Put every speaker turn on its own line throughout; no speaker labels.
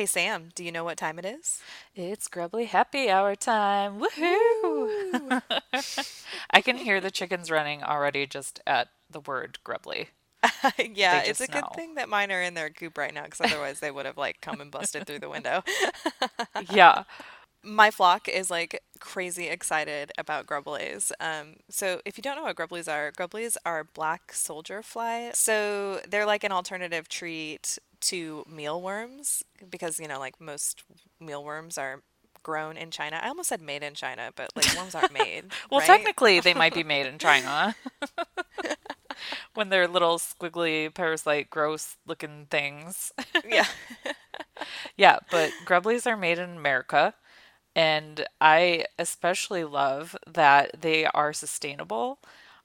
Hey, Sam, do you know what time it is?
It's Grubbly Happy Hour time. Woohoo! I can hear the chickens running already just at the word Grubbly.
yeah, it's a
know.
good thing that mine are in their coop right now because otherwise they would have like come and busted through the window.
yeah.
My flock is like crazy excited about grubblies. Um, so if you don't know what grubblies are, grubblies are black soldier fly. So they're like an alternative treat to mealworms because you know like most mealworms are grown in China. I almost said made in China, but like worms aren't made.
well,
right?
technically they might be made in China. when they're little squiggly parasite gross looking things.
yeah.
yeah, but grubblies are made in America. And I especially love that they are sustainable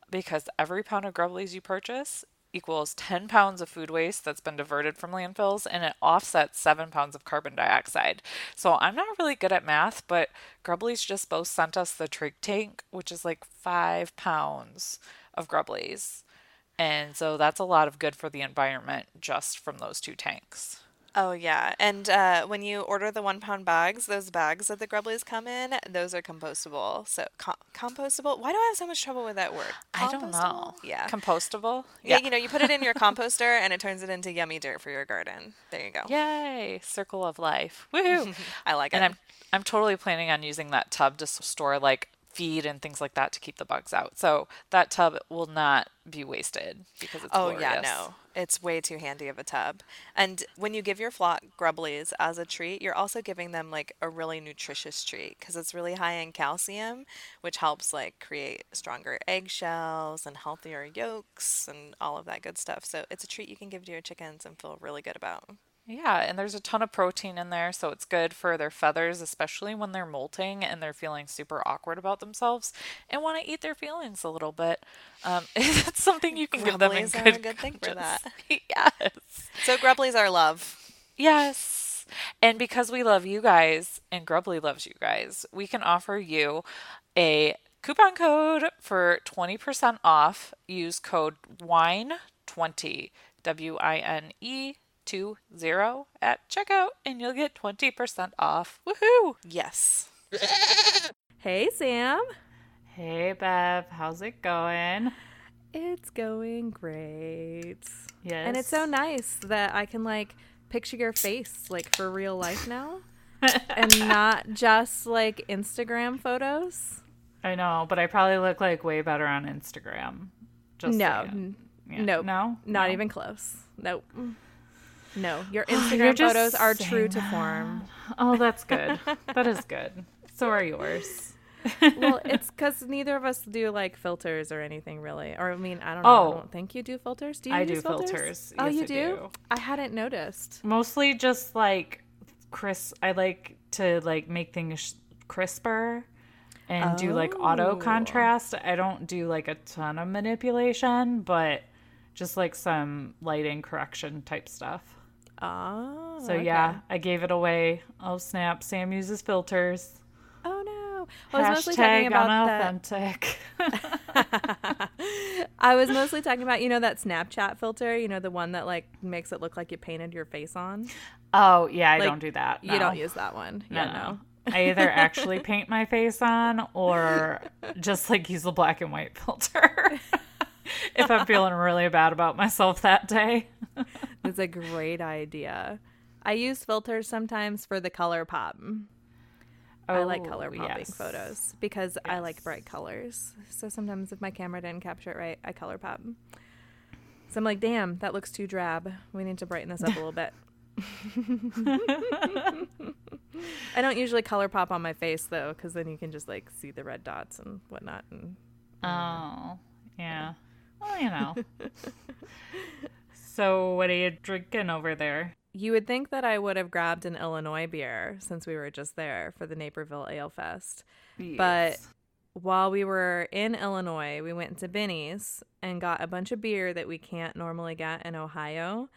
because every pound of grubblies you purchase equals 10 pounds of food waste that's been diverted from landfills and it offsets 7 pounds of carbon dioxide. So I'm not really good at math, but Grubblies just both sent us the trig tank, which is like 5 pounds of Grubblies. And so that's a lot of good for the environment just from those two tanks.
Oh yeah, and uh, when you order the one pound bags, those bags that the grubblies come in, those are compostable. So com- compostable. Why do I have so much trouble with that word?
I don't know.
Yeah,
compostable.
Yeah. yeah, you know, you put it in your composter and it turns it into yummy dirt for your garden. There you go.
Yay! Circle of life. Woohoo!
I like it.
And I'm I'm totally planning on using that tub to store like feed and things like that to keep the bugs out. So that tub will not be wasted because it's
oh
glorious.
yeah no it's way too handy of a tub and when you give your flock grubblies as a treat you're also giving them like a really nutritious treat because it's really high in calcium which helps like create stronger eggshells and healthier yolks and all of that good stuff so it's a treat you can give to your chickens and feel really good about
yeah, and there's a ton of protein in there, so it's good for their feathers, especially when they're molting and they're feeling super awkward about themselves and want to eat their feelings a little bit. Um, it's something you can give them in good,
are a good thing for that.
yes.
So grubblies are love.
Yes. And because we love you guys and Grubbly loves you guys, we can offer you a coupon code for 20% off. Use code WINE20, W I N E two zero at checkout and you'll get 20% off. Woohoo!
Yes.
hey, Sam.
Hey, Bev. How's it going?
It's going great.
Yes.
And it's so nice that I can like picture your face like for real life now and not just like Instagram photos.
I know, but I probably look like way better on Instagram.
Just no, yeah. no,
no,
not
no.
even close. Nope. No, your oh, Instagram photos are true to form.
Oh, that's good. that is good. So are yours.
well, it's because neither of us do like filters or anything really. Or I mean, I don't know. Oh, I don't think you do filters. Do you?
I
do
filters. filters.
Oh,
yes,
you
I
do?
do?
I hadn't noticed.
Mostly just like Chris. I like to like make things crisper and oh. do like auto oh. contrast. I don't do like a ton of manipulation, but just like some lighting correction type stuff.
Oh.
So okay. yeah, I gave it away. Oh snap! Sam uses filters.
Oh no!
Well, I was mostly talking about unauthentic.
I was mostly talking about you know that Snapchat filter, you know the one that like makes it look like you painted your face on.
Oh yeah, I like, don't do that.
No. You don't use that one.
No,
yeah, no.
I either actually paint my face on or just like use the black and white filter if I'm feeling really bad about myself that day.
That's a great idea. I use filters sometimes for the color pop. Oh, I like oh, color popping yes. photos because yes. I like bright colors. So sometimes if my camera didn't capture it right, I color pop. So I'm like, damn, that looks too drab. We need to brighten this up a little bit. I don't usually color pop on my face though, because then you can just like see the red dots and whatnot. And
oh, yeah. Well, you know. so, what are you drinking over there?
You would think that I would have grabbed an Illinois beer since we were just there for the Naperville Ale Fest. Yes. But while we were in Illinois, we went to Binny's and got a bunch of beer that we can't normally get in Ohio.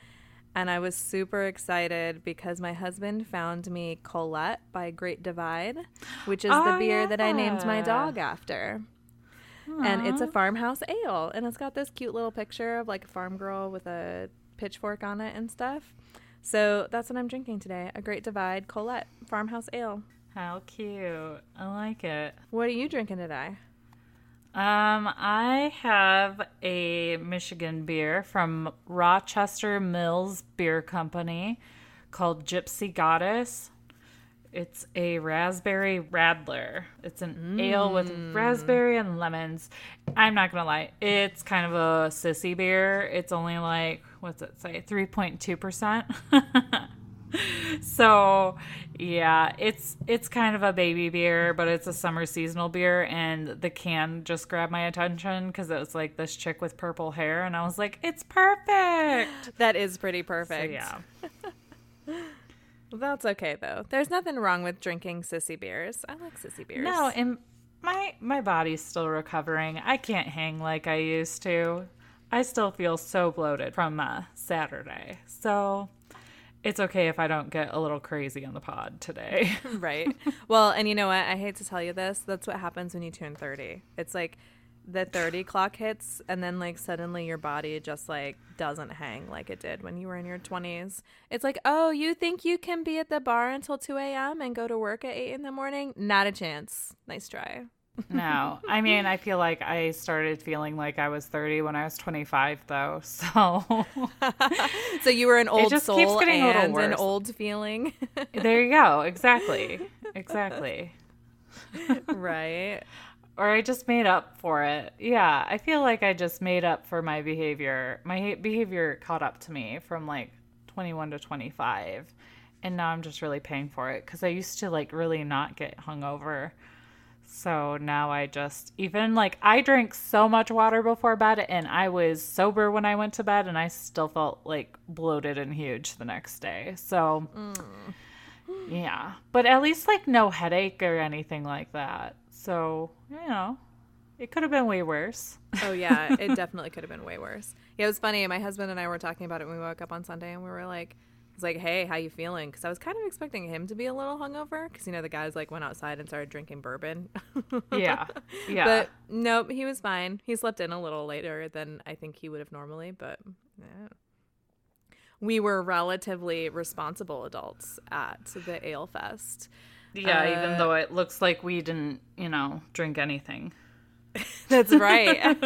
And I was super excited because my husband found me Colette by Great Divide, which is oh, the beer yeah. that I named my dog after. Aww. and it's a farmhouse ale and it's got this cute little picture of like a farm girl with a pitchfork on it and stuff So that's what I'm drinking today. A Great Divide Colette Farmhouse Ale.
How cute. I like it.
What are you drinking today?
Um, I have a Michigan beer from Rochester Mills Beer Company called Gypsy Goddess. It's a raspberry radler. It's an ale with mm. raspberry and lemons. I'm not gonna lie, it's kind of a sissy beer. It's only like what's it say, three point two percent. So, yeah, it's it's kind of a baby beer, but it's a summer seasonal beer, and the can just grabbed my attention because it was like this chick with purple hair, and I was like, it's perfect.
That is pretty
So,
perfect.
yeah,
Well, that's okay though. There's nothing wrong with drinking sissy beers. I like sissy beers.
no, and my my body's still recovering. I can't hang like I used to. I still feel so bloated from uh, Saturday, so it's okay if I don't get a little crazy on the pod today.
right. Well, and you know what? I hate to tell you this. That's what happens when you turn 30. It's like the 30 clock hits and then like suddenly your body just like doesn't hang like it did when you were in your 20s. It's like, "Oh, you think you can be at the bar until 2 a.m. and go to work at 8 in the morning? Not a chance. Nice try."
No, I mean, I feel like I started feeling like I was 30 when I was 25, though. So
So you were an old
just
soul
keeps getting a little
and an old feeling.
there you go. Exactly. Exactly.
right.
Or I just made up for it. Yeah, I feel like I just made up for my behavior. My behavior caught up to me from like 21 to 25. And now I'm just really paying for it because I used to like really not get hungover. So now I just, even like, I drank so much water before bed and I was sober when I went to bed and I still felt like bloated and huge the next day. So, mm. yeah. But at least like no headache or anything like that. So, you know, it could have been way worse.
Oh yeah, it definitely could have been way worse. Yeah, it was funny. My husband and I were talking about it when we woke up on Sunday, and we were like, "I was like, hey, how you feeling?" Because I was kind of expecting him to be a little hungover, because you know the guys like went outside and started drinking bourbon.
Yeah. Yeah.
But nope, he was fine. He slept in a little later than I think he would have normally, but yeah. we were relatively responsible adults at the Ale Fest.
Yeah,
uh,
even though it looks like we didn't, you know, drink anything.
That's right.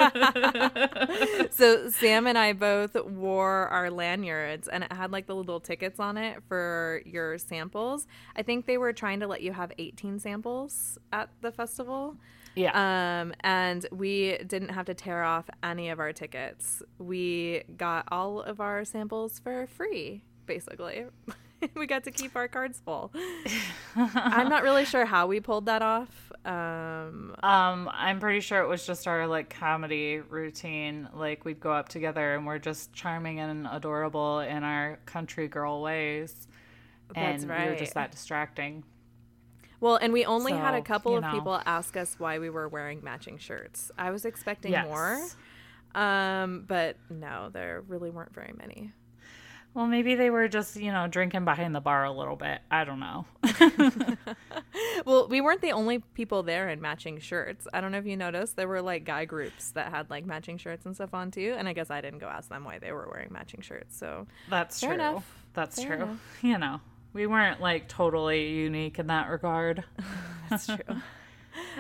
so Sam and I both wore our lanyards and it had like the little tickets on it for your samples. I think they were trying to let you have 18 samples at the festival.
Yeah.
Um, and we didn't have to tear off any of our tickets. We got all of our samples for free, basically. we got to keep our cards full. I'm not really sure how we pulled that off. Um,
Um, I'm pretty sure it was just our like comedy routine. Like we'd go up together and we're just charming and adorable in our country girl ways.
That's
and we were just that distracting.
Well, and we only had a couple
you
of
know.
people ask us why we were wearing matching shirts. I was expecting
Yes.
more, um, but no, there really weren't very many.
Well, maybe they were just, you know, drinking behind the bar a little bit. I don't know.
Well, we weren't the only people there in matching shirts. I don't know if you noticed, there were like guy groups that had like matching shirts and stuff on too. And I guess I didn't go ask them why they were wearing matching shirts. So
That's true.
enough.
That's
Fair
true.
enough.
You know, we weren't like totally unique in that regard.
that's true.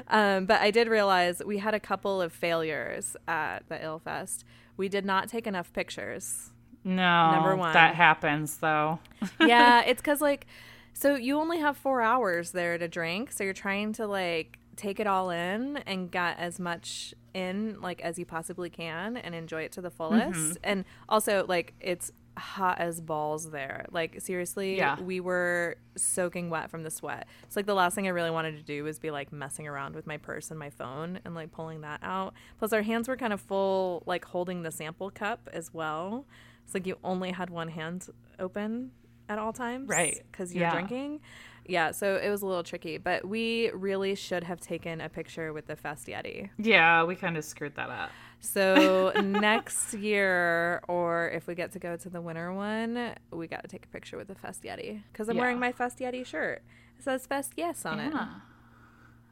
um, but I did realize we had a couple of failures at the Ale Fest. We did not take enough pictures.
No,
Number one.
that happens though.
yeah, it's because like, so you only have four hours there to drink, so you're trying to like take it all in and get as much in like as you possibly can and enjoy it to the fullest.
Mm-hmm.
And also like it's hot as balls there. Like seriously,
Yeah.
we were soaking wet from the sweat. It's like the last thing I really wanted to do was be like messing around with my purse and my phone and like pulling that out. Plus our hands were kind of full like holding the sample cup as well. It's like you only had one hand open at all times.
Right.
Because you're
Yeah.
drinking. Yeah, so it was a little tricky, but we really should have taken a picture with the Fest Yeti.
Yeah, we kind of screwed that up.
So next year, or if we get to go to the winter one, we got to take a picture with the Fest Yeti because I'm wearing my Fest Yeti shirt. It says Fest Yes on it.
Yeah.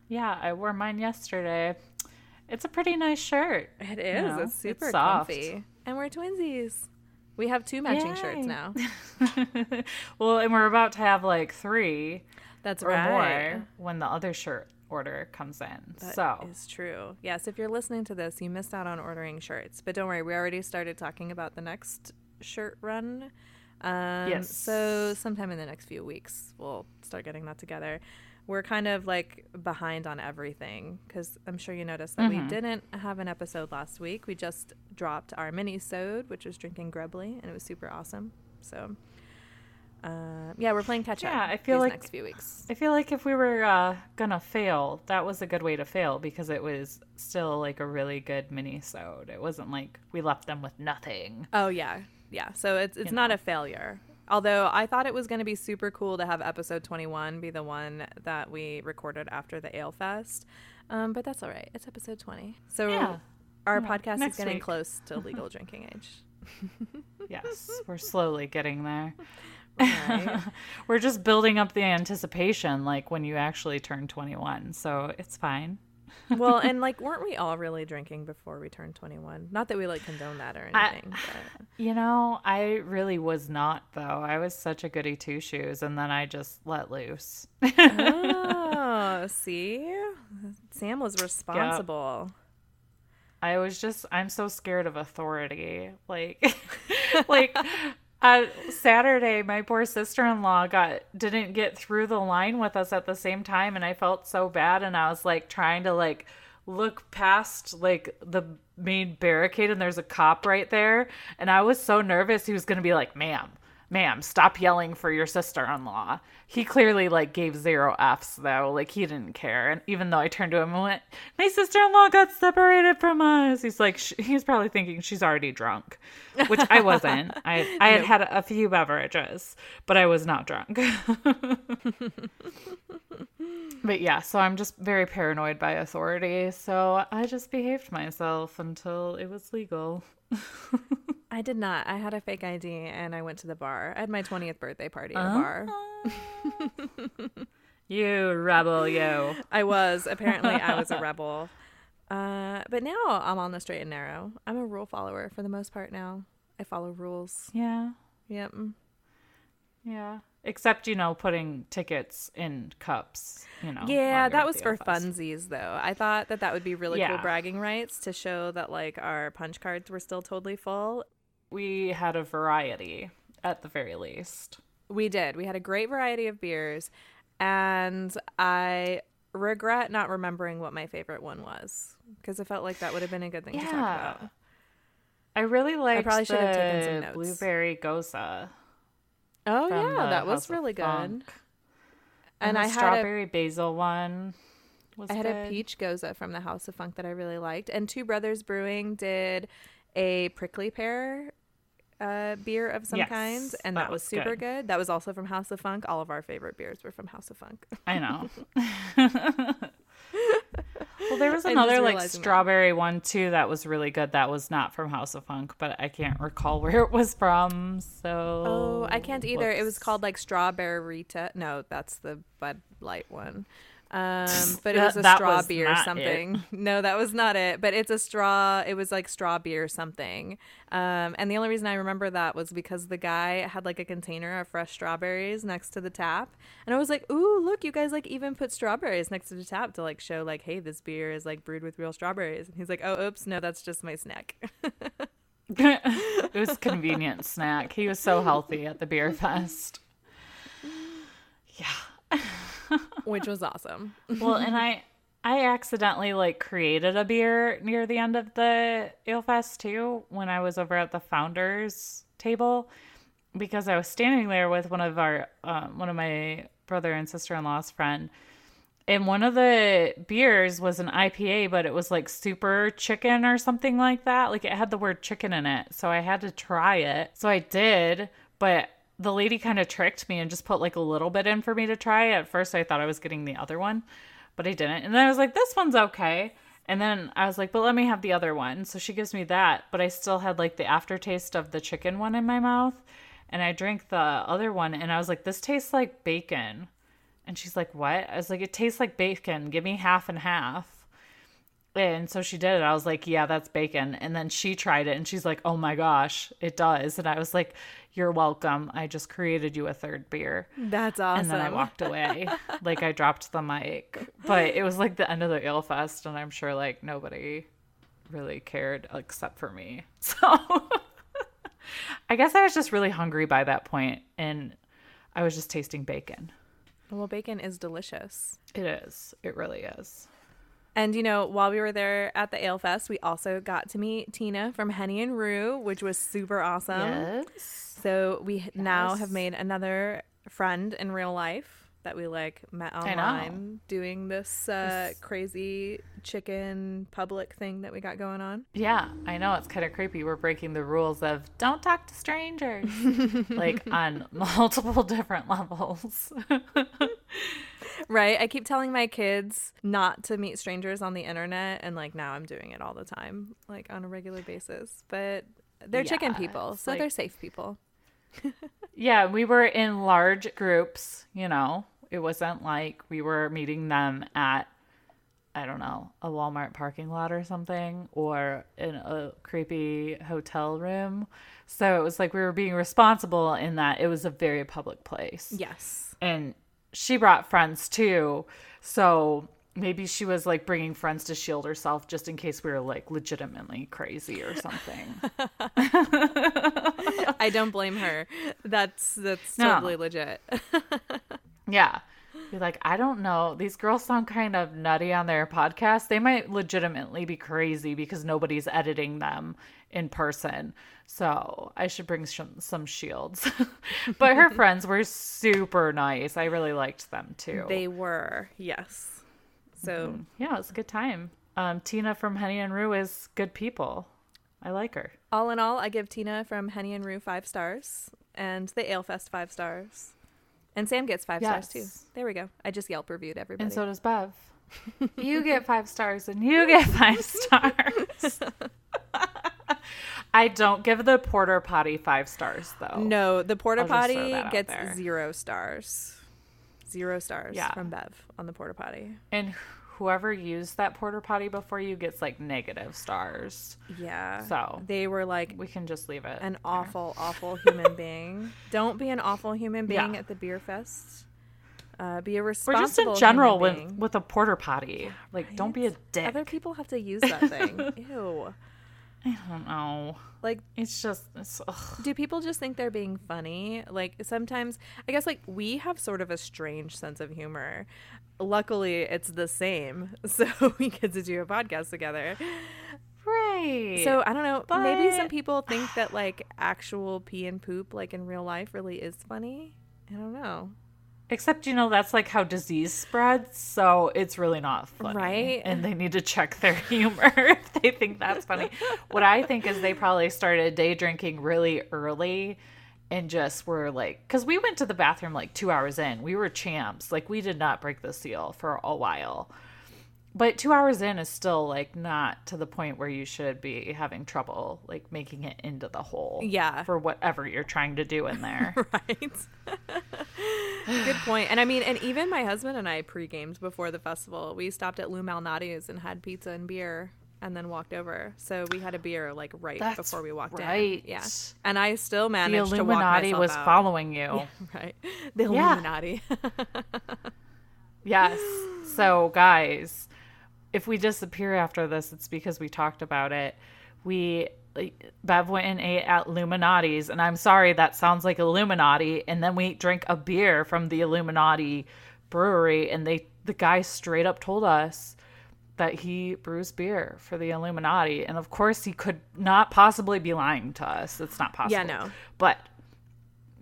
Yeah, I wore mine yesterday. It's a pretty nice shirt.
It is.
know,
it's super
it's soft.
comfy, and we're twinsies. We have two matching shirts now.
well, and we're about to have like three
That's
or
right.
more when the other shirt order comes in.
That
so
is true. Yes, if you're listening to this, you missed out on ordering shirts. But don't worry, we already started talking about the next shirt run. Um,
Yes.
So sometime in the next few weeks, we'll start getting that together. We're kind of like behind on everything because I'm sure you noticed that we didn't have an episode last week. We just dropped our mini-sode, which was drinking Grubbly, and it was super awesome. So, uh, yeah, we're playing catch up.
Yeah, I feel
these
like-
next few weeks.
I feel like if we were uh, gonna fail, that was a good way to fail because it was still like a really good mini sode. It wasn't like we left them with nothing.
Oh yeah, yeah. So it's it's not a failure. Although I thought it was going to be super cool to have episode 21 be the one that we recorded after the Ale Fest, um, but that's all right. It's episode 20, so
Yeah.
our
Yeah,
podcast is getting
week.
close to legal drinking age.
Yes, we're slowly getting there.
Right.
we're just building up the anticipation like when you actually turn 21. So it's fine.
Well, and like, weren't we all really drinking before we turned 21? Not that we like condone that or
I-
anything. but...
You know, I really was not though. I was such a goody two shoes and then I just let loose.
Oh, see, Sam was responsible.
I was just I'm so scared of authority. Like like uh, Saturday my poor sister-in-law got didn't get through the line with us at the same time and I felt so bad and I was like trying to like look past like the main barricade and there's a cop right there and I was so nervous he was to be like, "Ma'am, ma'am, stop yelling for your sister-in-law." He clearly like gave zero Fs though. Like he didn't care. And even though I turned to him and went, "My sister-in-law got separated from us." He's like sh- he's probably thinking she's already drunk, which I wasn't. I I had had a few beverages, but I was not drunk. but yeah, so I'm just very paranoid by authority. So I just behaved myself until it was legal.
I did not. I had a fake ID and I went to the bar. I had my 20th birthday party at a bar.
You rebel, you.
I was. Apparently, I was a rebel. Uh, but now I'm on the straight and narrow. I'm a rule follower for the most part now. I follow rules.
Yeah.
Yep.
Yeah. Except, you know, putting tickets in cups, you know.
Yeah, that was for funsies, though. I thought that that would be really cool bragging rights to show that like our punch cards were still totally full.
We had a variety at the very least.
We did. We had a great variety of beers, and I regret not remembering what my favorite one was because I felt like that would have been a good thing to talk about.
I really liked
probably should have taken some
the
notes.
blueberry gose.
Oh yeah, that was
House
really good.
Funk.
And I had a
strawberry basil one. Was
I had a peach gose from the House of Funk that I really liked, and Two Brothers Brewing did a prickly pear uh, beer of some
Yes,
kind, and that,
that
was,
was
super
good.
good. That was also from House of Funk. All of our favorite beers were from House of Funk.
I know. well, there was another like
realizing that.
strawberry one too that was really good. That was not from House of Funk, but I can't recall where it was from. So
Oh, I can't either. It was called like Strawberry Rita. No, that's the Bud Light one. Um, but it was a
that
straw
was
beer
it.
something. No, that was not it. But it's a straw. It was like straw beer or something. Um, and the only reason I remember that was because the guy had like a container of fresh strawberries next to the tap, and I was like, "Ooh, look, you guys like even put strawberries next to the tap to like show like, hey, this beer is like brewed with real strawberries." And he's like, "Oh, oops, no, that's just my snack."
it was a convenient snack. He was so healthy at the beer fest. Yeah.
Which was awesome.
Well, and I I accidentally like created a beer near the end of the Ale Fest too when I was over at the founders table because I was standing there with one of our um, one of my brother and sister in law's friend. And one of the beers was an IPA, but it was like super chicken or something like that. Like it had the word chicken in it. So I had to try it. So I did, but the lady kind of tricked me and just put like a little bit in for me to try. At first, I thought I was getting the other one, but I didn't. And then I was like, this one's okay. And then I was like, but let me have the other one. So she gives me that, but I still had like the aftertaste of the chicken one in my mouth. And I drank the other one and I was like, this tastes like bacon. And she's like, what? I was like, it tastes like bacon. Give me half and half. And so she did it. I was like, yeah, that's bacon. And then she tried it and she's like, oh my gosh, it does. And I was like, you're welcome. I just created you a third beer.
That's awesome.
And then I walked away. like I dropped the mic. But it was like the end of the ale fest and I'm sure like nobody really cared except for me. So I guess I was just really hungry by that point and I was just tasting bacon.
Well, bacon is delicious.
It is. It really is.
And you know, while we were there at the Ale Fest, we also got to meet Tina from Henny and Rue, which was super awesome.
Yes.
So we now have made another friend in real life that we like met online doing this uh, crazy chicken public thing that we got going on.
Yeah, I know it's kind of creepy. We're breaking the rules of don't talk to strangers, like on multiple different levels.
Right? I keep telling my kids not to meet strangers on the internet, and like now I'm doing it all the time, like on a regular basis. But they're chicken people, so
like-
they're safe people.
yeah, we were in large groups, you know. It wasn't like we were meeting them at I don't know, a Walmart parking lot or something or in a creepy hotel room. So it was like we were being responsible in that it was a very public place.
Yes.
and she brought friends too. So maybe she was like bringing friends to shield herself just in case we were like legitimately crazy or something.
I don't blame her. That's that's
No.
totally legit.
yeah. Be like, I don't know. These girls sound kind of nutty on their podcast. They might legitimately be crazy because nobody's editing them in person. So I should bring some, some shields. but her friends were super nice. I really liked them too.
They were, yes. So
Yeah, it was a good time. Um, Tina from Henny and Rue is good people. I like her.
all in all, I give Tina from Henny and Rue five stars, and the Ale Fest five stars, and Sam gets five stars too. There we go. I just Yelp reviewed everybody.
And so does Bev. you get five stars and you get five stars. I don't give the porter potty five stars though.
no, the porta
I'll just throw
potty gets zero stars. Zero stars
Yeah.
from Bev on the porter potty.
And whoever used that porter potty before you gets like negative stars.
Yeah.
So,
they were like
We can just leave it.
an
there.
awful, awful human being. Don't be an awful human being
Yeah.
at the beer fest. Uh, be a responsible.
Or just in general with with a porter potty. Like don't be a dick.
Other people have to use that thing. Ew.
I don't know.
Like,
It's just it's
do people just think they're being funny? Like, sometimes, I guess, like, we have sort of a strange sense of humor. Luckily, it's the same. So we get to do a podcast together.
right.
So I don't know. maybe some people think that, like, actual pee and poop, like in real life, really is funny. I don't know.
Except, you know, that's like how disease spreads, so it's really not funny.
Right.
And they need to check their humor if they think that's funny. what I think is they probably started day drinking really early and just were like, because we went to the bathroom like two hours in. We were champs. Like, we did not break the seal for a while. But two hours in is still like not to the point where you should be having trouble like making it into the hole.
Yeah.
For whatever you're trying to do in there.
right? Good point. And I mean, and even my husband and I pre-gamed before the festival. We stopped at Lou Malnati's and had pizza and beer, and then walked over. So we had a beer like right
That's
before we walked
right.
in. Yeah. And I still
the
managed to walk
Illuminati was
out.
following you.
Right. The
Yeah.
Illuminati.
Yes. So, guys, if we disappear after this, it's because we talked about it. We like, Bev went and ate at Illuminati's, and I'm sorry that sounds like Illuminati. And then we drank a beer from the Illuminati brewery, and they the guy straight up told us that he brews beer for the Illuminati, and of course he could not possibly be lying to us. It's not possible.
Yeah, no.
But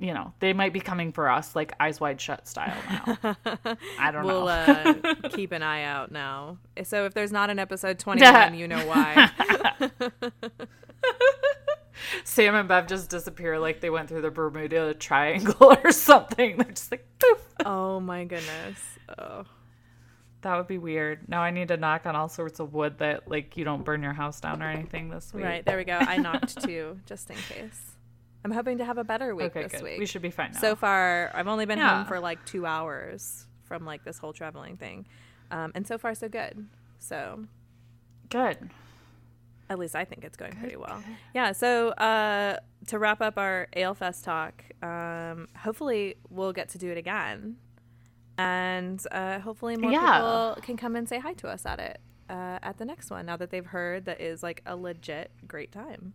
you know, they might be coming for us like eyes wide shut style now. I don't know.
we'll uh, keep an eye out now. So if there's not an episode 21, you know why.
Sam and Bev just disappear like they went through the Bermuda Triangle or something. They're just like poof.
oh my goodness. Oh.
That would be weird. Now I need to knock on all sorts of wood that like you don't burn your house down or anything this week.
Right, there we go. I knocked too, just in case. I'm hoping to have a better week
Okay,
this
good.
week.
We should be fine now.
So far, I've only been
Yeah.
home for like two hours from like this whole traveling thing, um, and so far so good. So
Good.
At least I think it's going pretty well. Yeah. So uh, to wrap up our AleFest talk, um, hopefully we'll get to do it again, and uh, hopefully more
Yeah.
people can come and say hi to us at it uh, at the next one. Now that they've heard that is like a legit great time.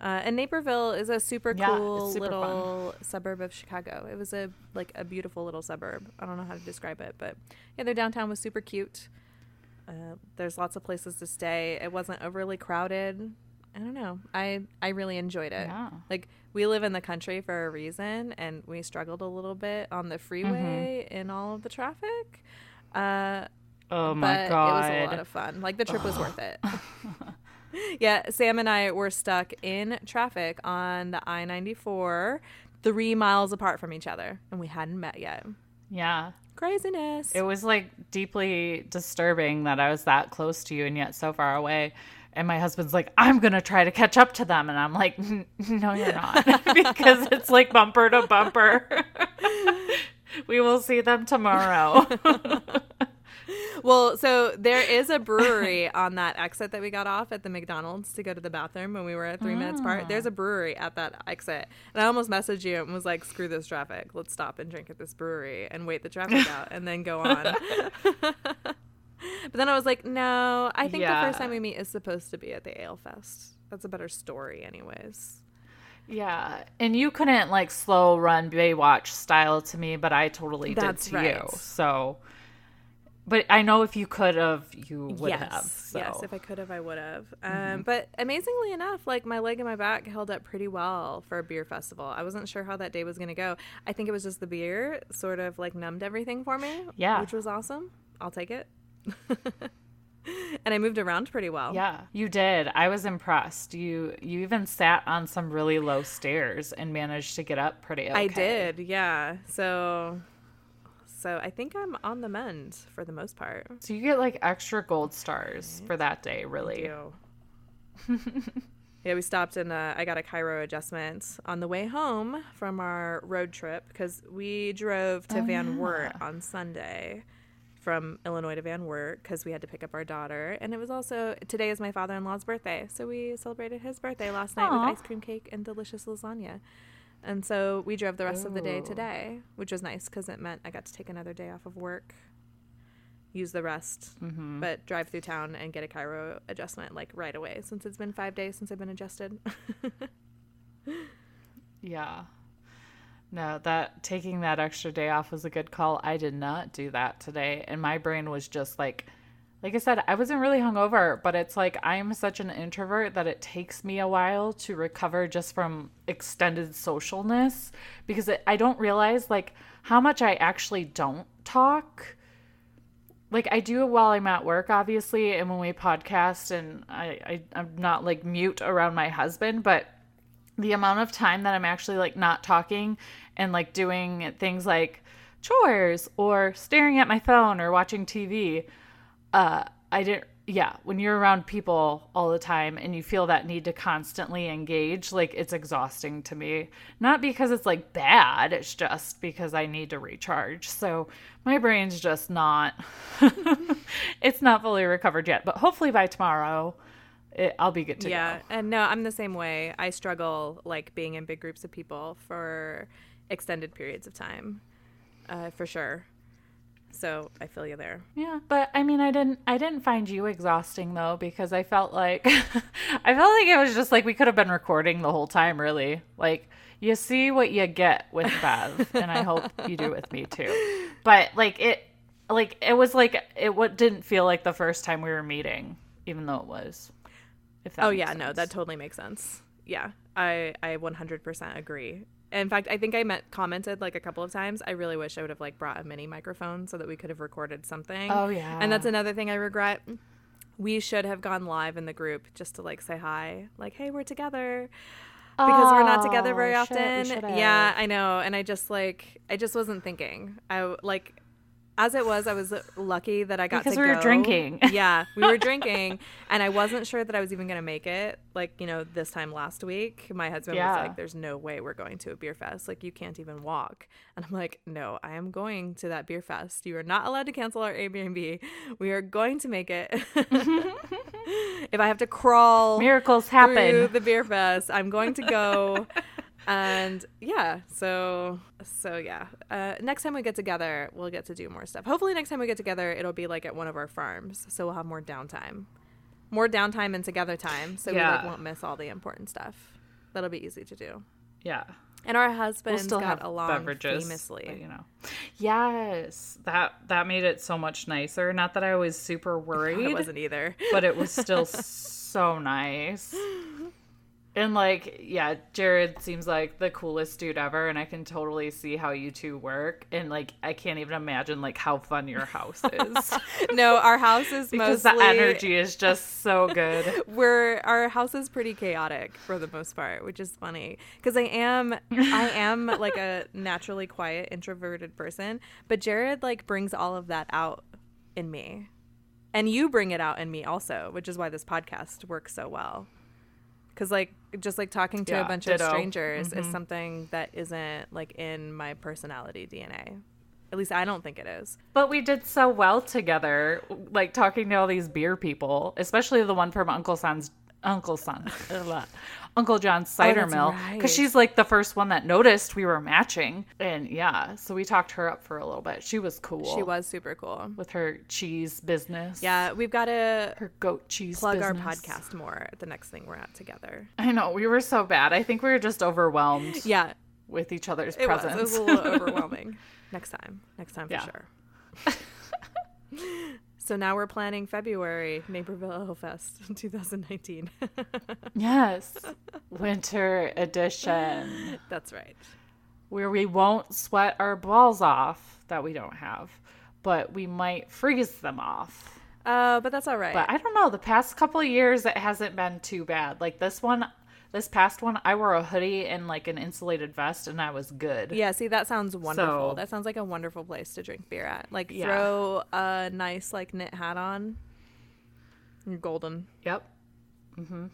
Uh, and Naperville is a super
Yeah,
cool
super fun.
little suburb of Chicago. It was a like a beautiful little suburb. I don't know how to describe it, but yeah, their downtown was super cute. Uh, there's lots of places to stay. It wasn't overly crowded. I don't know. I I really enjoyed it.
Yeah.
Like we live in the country for a reason, and we struggled a little bit on the freeway
Mm-hmm.
in all of the traffic. Uh,
Oh my
but
god.
it was a lot of fun. Like the trip was worth it. yeah, Sam and I were stuck in traffic on the I ninety four, three miles apart from each other, and we hadn't met yet.
yeah.
Craziness.
It was like deeply disturbing that I was that close to you and yet so far away. And my husband's like, I'm going to try to catch up to them. And I'm like, no, you're not. because it's like bumper to bumper. we will see them tomorrow.
Well, so there is a brewery on that exit that we got off at the McDonald's to go to the bathroom when we were at three minutes apart. There's a brewery at that exit. And I almost messaged you and was like, screw this traffic. Let's stop and drink at this brewery and wait the traffic out and then go on. but then I was like, no, I think the first time we meet is supposed to be at the Ale Fest. That's a better story, anyways.
yeah. And you couldn't like slow run Baywatch style to me, but I totally
That's
did to
right.
you. So, but I know if you could have, you would
yes,
have. So.
yes. If I could have, I would have. Um,
Mm-hmm.
But amazingly enough, like my leg and my back held up pretty well for a beer festival. I wasn't sure how that day was going to go. I think it was just the beer sort of like numbed everything for me.
Yeah.
which was awesome. I'll take it. and I moved around pretty well.
Yeah, you did. I was impressed. You you even sat on some really low stairs and managed to get up pretty okay.
I did. Yeah. So, so I think I'm on the mend for the most part.
So you get like extra gold stars for that day, really.
yeah, we stopped and uh, I got a chiro adjustment on the way home from our road trip because we drove to
Oh,
Van
yeah.
Wert on Sunday from Illinois to Van Wert because we had to pick up our daughter. And it was also today is my father in law's birthday. So we celebrated his birthday last night
Aw.
with ice cream cake and delicious lasagna. And so we drove the rest of the day today, which was nice because it meant I got to take another day off of work, use the rest,
Mm-hmm.
but drive through town and get a chiro adjustment like right away since it's been five days since I've been adjusted.
Yeah. No, that taking that extra day off was a good call. I did not do that today, and my brain was just like like I said, I wasn't really hungover, but it's like I'm such an introvert that it takes me a while to recover just from extended socialness because it, I don't realize like how much I actually don't talk. Like I do it while I'm at work, obviously, and when we podcast, and I, I I'm not like mute around my husband, but the amount of time that I'm actually like not talking and like doing things like chores or staring at my phone or watching TV, uh, I didn't. Yeah, when you're around people all the time and you feel that need to constantly engage, like it's exhausting to me. Not because it's like bad, it's just because I need to recharge. So my brain's just not, it's not fully recovered yet. But hopefully by tomorrow, it, I'll be good to
yeah,
go.
Yeah, and no, I'm the same way. I struggle like being in big groups of people for extended periods of time, uh, for sure. So I feel you there.
Yeah, but I mean, I didn't. I didn't find you exhausting though, because I felt like, I felt like it was just like we could have been recording the whole time. Really, like you see what you get with Bev, and I hope you do with me too. But like it, like it was like it what didn't feel like the first time we were meeting, even though it was. If that
Oh yeah, no, that totally makes sense. Yeah, I I 100% agree. In fact, I think I met commented like a couple of times. I really wish I would have like brought a mini microphone so that we could have recorded something.
Oh, yeah.
And that's another thing I regret. We should have gone live in the group just to like say hi, like hey, we're together because we're not together very
Oh,
often.
should've.
Yeah, I know. And I just like I just wasn't thinking. I like as it was, I was lucky that I got
Because
to
we were
go.
drinking.
Yeah, we were drinking, and I wasn't sure that I was even gonna make it. Like you know, this time last week, my husband
Yeah.
was like, "There's no way we're going to a beer fest. Like you can't even walk." And I'm like, "No, I am going to that beer fest. You are not allowed to cancel our Airbnb. We are going to make it. if I have to crawl
Miracles
through
happen.
the beer fest, I'm going to go." And yeah so so yeah uh, next time we get together we'll get to do more stuff hopefully next time we get together it'll be like at one of our farms so we'll have more downtime more downtime and together time so we like won't miss all the important stuff that'll be easy to do
Yeah.
and our
We'll still
got
have
along
beverages.
famously
but, you know. Yes. That that made it so much nicer. Not that I was super worried.
i wasn't either
but it was still so nice. And like, yeah, Jared seems like the coolest dude ever, and I can totally see how you two work. And like, I can't even imagine like how fun your house is
no our house is
because
mostly
the energy is just so good.
we're our house is pretty chaotic for the most part which is funny because i am i am like a naturally quiet introverted person but jared like brings all of that out in me and you bring it out in me also which is why this podcast works so well because like just like talking to a bunch
ditto.
of strangers is mm-hmm. something that isn't like in my personality dna at least i don't think it is.
But we did so well together, like talking to all these beer people, especially the one from Uncle Son's Uncle Son, Uncle John's oh, cider
Oh,
mill,
right.
because she's like the first one that noticed we were matching, and yeah, so we talked her up for a little bit. She was cool.
she was super cool
with her cheese business.
yeah we've got to
her goat cheese.
plug our podcast more at the next thing we're at together.
I know we were so bad. I think we were just overwhelmed
Yeah,
with each other's
it was.
presence.
It was a little overwhelming. Next time. Next time for
Yeah.
sure. so now we're planning February Naperville Fest in 2019.
yes, winter edition.
That's right.
where we won't sweat our balls off that we don't have, but we might freeze them off.
Uh, but that's all right.
But I don't know. The past couple of years, it hasn't been too bad. Like this one, this past one, I wore a hoodie and like an insulated vest, and I was good.
yeah, see, that sounds wonderful.
So-
that sounds like a wonderful place to drink beer at. Like,
Yeah.
throw a nice, like, knit hat on. You're golden.
Yep. hmm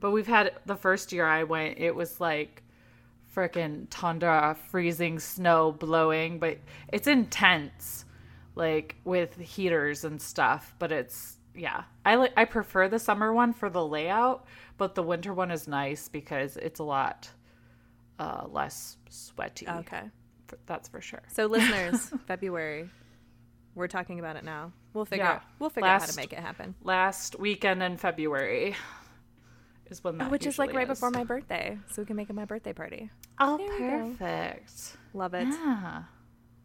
But we've had the first year I went, it was like freaking tundra, freezing snow blowing, but it's intense, like with heaters and stuff. But it's yeah, I li- I prefer the summer one for the layout, but the winter one is nice because it's a lot uh, less sweaty.
Okay.
F- That's for sure.
So, listeners, February. We're talking about it now. We'll figure
Yeah.
out. We'll figure out how to make it happen.
Last weekend in February is when that
Which is like right before my birthday, so we can make it my birthday party.
Oh,
There
perfect.
Love it.
Yeah.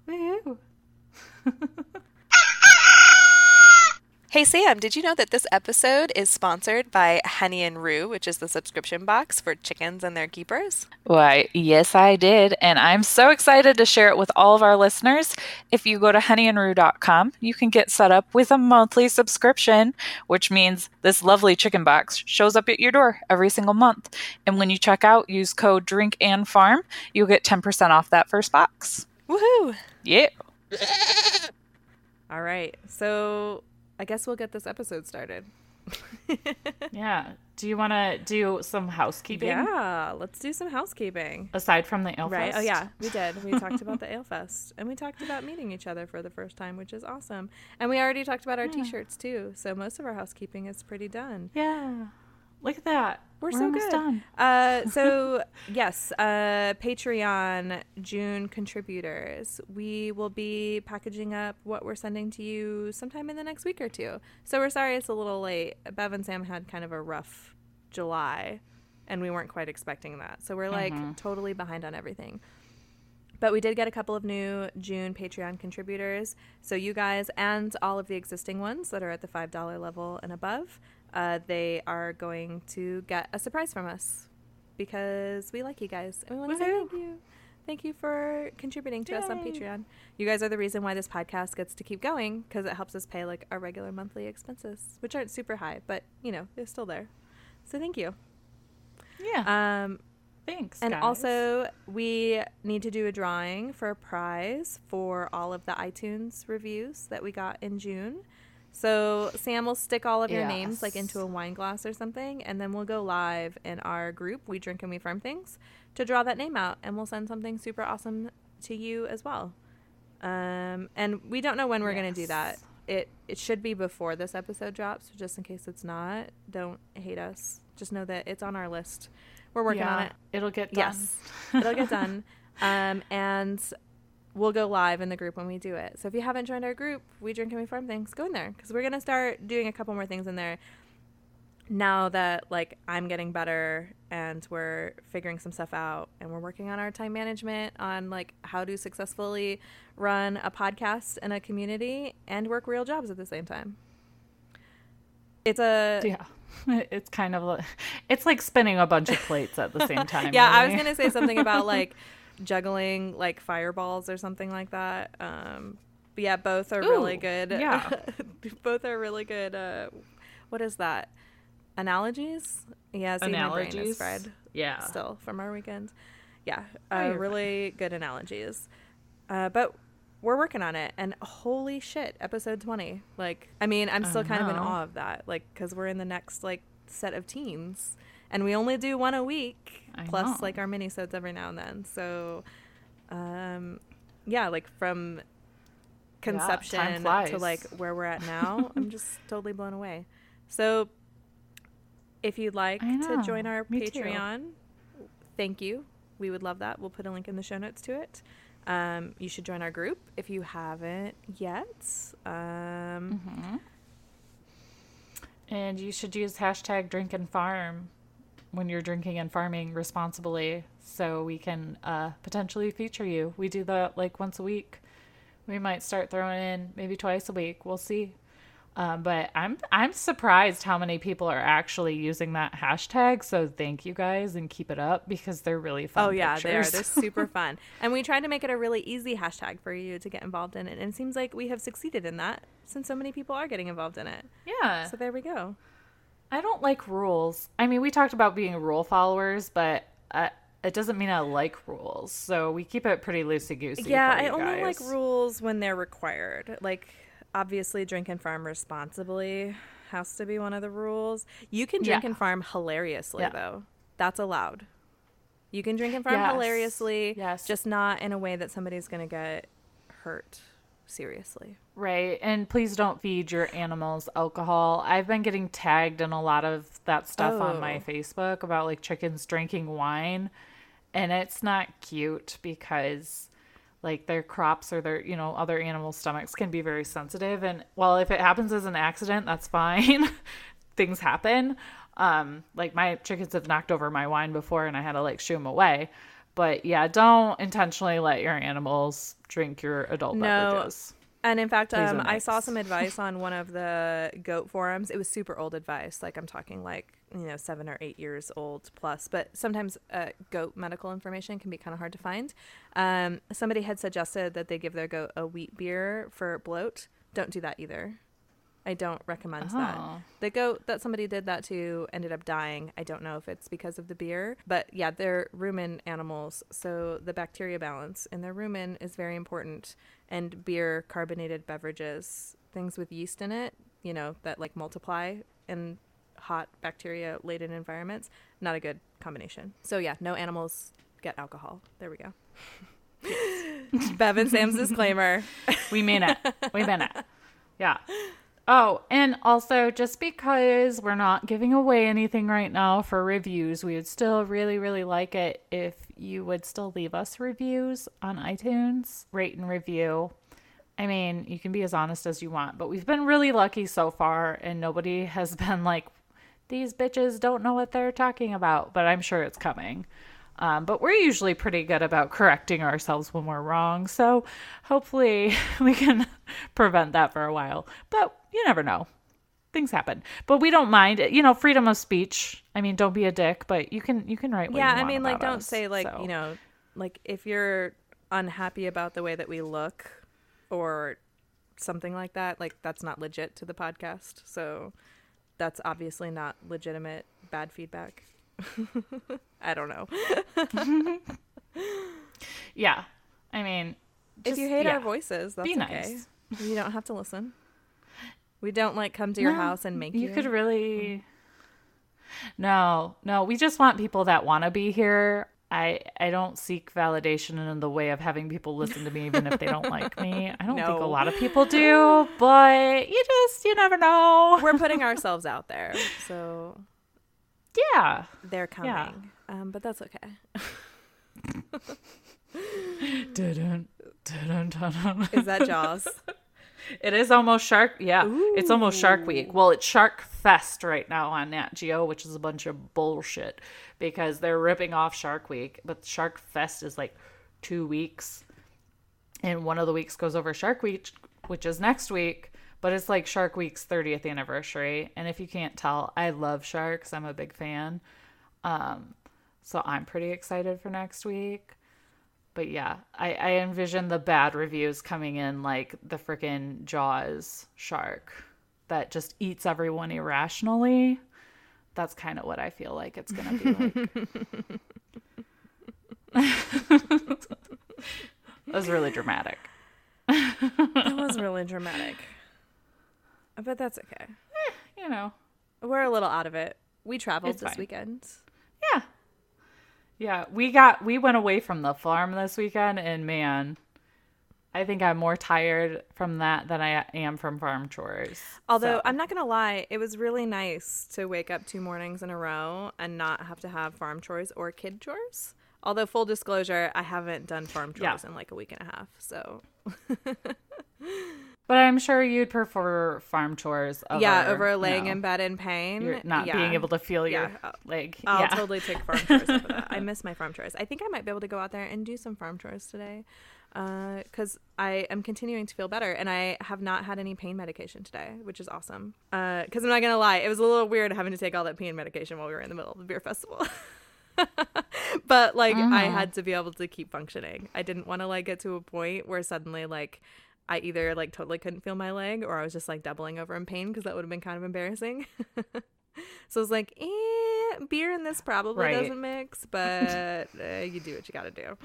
Woo.
Hey Sam, did you know that this episode is sponsored by Honey and Rue, which is the subscription box for chickens and their keepers?
Why, yes, I did. And I'm so excited to share it with all of our listeners. If you go to honeyandrue.com, you can get set up with a monthly subscription, which means this lovely chicken box shows up at your door every single month. And when you check out, use code drink and farm, you'll get 10% off that first box.
Woohoo!
Yeah.
All right. So I guess we'll get this episode started.
Yeah. Do you want to do some housekeeping?
Yeah, let's do some housekeeping.
Aside from the ale
Right. Oh yeah, we did. We talked about the Ale Fest, and we talked about meeting each other for the first time, which is awesome. And we already talked about our T-shirts too. So most of our housekeeping is pretty done.
Yeah. Look at that.
We're, so good.
done.
Uh, so yes, uh, Patreon June contributors. We will be packaging up what we're sending to you sometime in the next week or two. So we're sorry it's a little late. Bev and Sam had kind of a rough July, and we weren't quite expecting that. So we're like totally behind on everything. But we did get a couple of new June Patreon contributors. So you guys and all of the existing ones that are at the $5 level and above, uh, they are going to get a surprise from us because we like you guys and we want to say thank you. Thank you for contributing to us on Patreon. You guys are the reason why this podcast gets to keep going because it helps us pay like our regular monthly expenses, which aren't super high, but you know, they're still there. So thank you.
Yeah.
Um,
Thanks.
And
guys.
also, we need to do a drawing for a prize for all of the iTunes reviews that we got in June. So Sam will stick all of your names like into a wine glass or something, and then we'll go live in our group, We Drink and We Farm Things, to draw that name out, and we'll send something super awesome to you as well. Um, and we don't know when we're gonna do that. It it should be before this episode drops, so just in case it's not, don't hate us. Just know that it's on our list. We're working on it.
It'll get done.
Yes, it'll get done. Um, and we'll go live in the group when we do it. So if you haven't joined our group, we drink and we farm things. Go in there because we're gonna start doing a couple more things in there. Now that like I'm getting better and we're figuring some stuff out and we're working on our time management on like how to successfully run a podcast and a community and work real jobs at the same time. It's a
Yeah. It's kind of like, it's like spinning a bunch of plates at the same time.
yeah, I was gonna say something about like juggling like fireballs or something like that. Um, but yeah, both are really good.
yeah.
both are really good. Uh, what is that? Analogies? Yeah, see, my brain is
Analogies?
fried
Yeah.
still from our weekend. Yeah,
Oh,
uh,
you're
really good analogies. Uh, but we're working on it, and holy shit, episode twenty! Like, I mean, I'm still kind of in awe of that, like, because we're in the next like set of teens, and we only do one a week,
I
plus
know.
like our mini-sodes every now and then. So, um, yeah, like from conception to like where we're at now, I'm just totally blown away. So, if you'd like to join our
Me too.
Patreon, thank you. We would love that. We'll put a link in the show notes to it. Um, you should join our group if you haven't yet. Um,
Mhm. And you should use hashtag drink and farm when you're drinking and farming responsibly so we can uh, potentially feature you. We do that like once a week. We might start throwing in maybe twice a week. We'll see. Um, but I'm I'm surprised how many people are actually using that hashtag. So thank you guys and keep it up because they're really fun.
Oh yeah, they are. They're super fun, and we tried to make it a really easy hashtag for you to get involved in it, and it seems like we have succeeded in that since so many people are getting involved in it.
yeah.
So there we go.
I don't like rules. I mean, we talked about being rule followers, but uh, it doesn't mean I like rules. So we keep it pretty loosey goosey.
Yeah, I only like rules when they're required. Like obviously, drink and farm responsibly has to be one of the rules. You can drink
Yeah.
and farm hilariously
Yeah.
though. That's allowed. You can drink and farm
Yes.
hilariously,
Yes.
just not in a way that somebody's going to get hurt seriously.
Right. And please don't feed your animals alcohol. I've been getting tagged in a lot of that stuff on my
Oh.
Facebook about like chickens drinking wine. And it's not cute because like their crops or their, you know, other animal stomachs can be very sensitive. And well, if it happens as an accident, that's fine. Things happen. Um, like my chickens have knocked over my wine before and I had to like shoo them away. But yeah, don't intentionally let your animals drink your adult
No,
beverages.
And in fact, um, I saw some advice on one of the goat forums. It was super old advice. Like I'm talking like, you know, seven or eight years old plus. But sometimes uh, goat medical information can be kind of hard to find. Um, somebody had suggested that they give their goat a wheat beer for bloat. Don't do that either. I don't recommend that.
Oh.
The goat that somebody did that to ended up dying. I don't know if it's because of the beer, but yeah, they're rumen animals, so the bacteria balance in their rumen is very important. And beer, carbonated beverages, things with yeast in it, you know, that like multiply in hot bacteria laden environments, not a good combination. So yeah, no animals get alcohol. There we go. Bev and Sam's disclaimer.
We mean it. We mean it. Yeah. Oh, and also just because we're not giving away anything right now for reviews, we would still really, really like it if you would still leave us reviews on iTunes, rate and review. I mean, you can be as honest as you want, but we've been really lucky so far, and nobody has been like, these bitches don't know what they're talking about, but I'm sure it's coming. Um, but we're usually pretty good about correcting ourselves when we're wrong. So hopefully we can prevent that for a while. But you never know. Things happen. But we don't mind. You know, freedom of speech. I mean, don't be a dick, but you can you can write what
yeah, I mean, like, don't
us,
say like
so.
you know, like if you're unhappy about the way that we look or something like that, like that's not legit to the podcast. So that's obviously not legitimate bad feedback. I don't know.
Yeah. I mean,
if you hate
yeah.
our voices, that's
Be
okay.
nice.
You don't have to listen. We don't like come to your
No,
house and make you.
you could mm. really no no we just want people that want to be here i i don't seek validation in the way of having people listen to me even if they don't like me i don't think a lot of people do but you just you never know
We're putting ourselves out there, so
yeah
they're coming.
Yeah.
Um, but that's okay. Is that Jaws?
It is almost Shark. Yeah, it's almost Shark Week. Well, it's Shark Fest right now on Nat Geo, which is a bunch of bullshit because they're ripping off Shark Week, but Shark Fest is like two weeks, and one of the weeks goes over Shark Week, which is next week. But it's like Shark Week's 30th anniversary, and if you can't tell, I love sharks. I'm a big fan. Um, so I'm pretty excited for next week. But yeah, I, I envision the bad reviews coming in like the freaking Jaws shark that just eats everyone irrationally. That's kind of what I feel like it's going to be like. that was really dramatic.
that was really dramatic. But that's okay.
Eh, you know,
We're a little out of it. We traveled
It's
this
fine.
weekend.
yeah. Yeah, we got we went away from the farm this weekend and man, I think I'm more tired from that than I am from farm chores.
Although
So-
I'm not gonna lie, it was really nice to wake up two mornings in a row and not have to have farm chores or kid chores. Although full disclosure, I haven't done farm
Yeah.
chores in like a week and a half. So
But I'm sure you'd prefer farm chores. Over,
yeah, over laying in bed in pain,
You're not
yeah.
being able to feel your
Yeah.
leg.
I'll
yeah.
totally take farm chores over that. I miss my farm chores. I think I might be able to go out there and do some farm chores today uh, because I am continuing to feel better and I have not had any pain medication today, which is awesome. Uh, because I'm not going to lie, it was a little weird having to take all that pain medication while we were in the middle of the beer festival. but like I mm-hmm. had to be able to keep functioning. I didn't want to like get to a point where suddenly like I either like totally couldn't feel my leg or I was just like doubling over in pain because that would have been kind of embarrassing. so I was like, eh, beer and this probably
Right.
doesn't mix, but uh, you do what you got to do.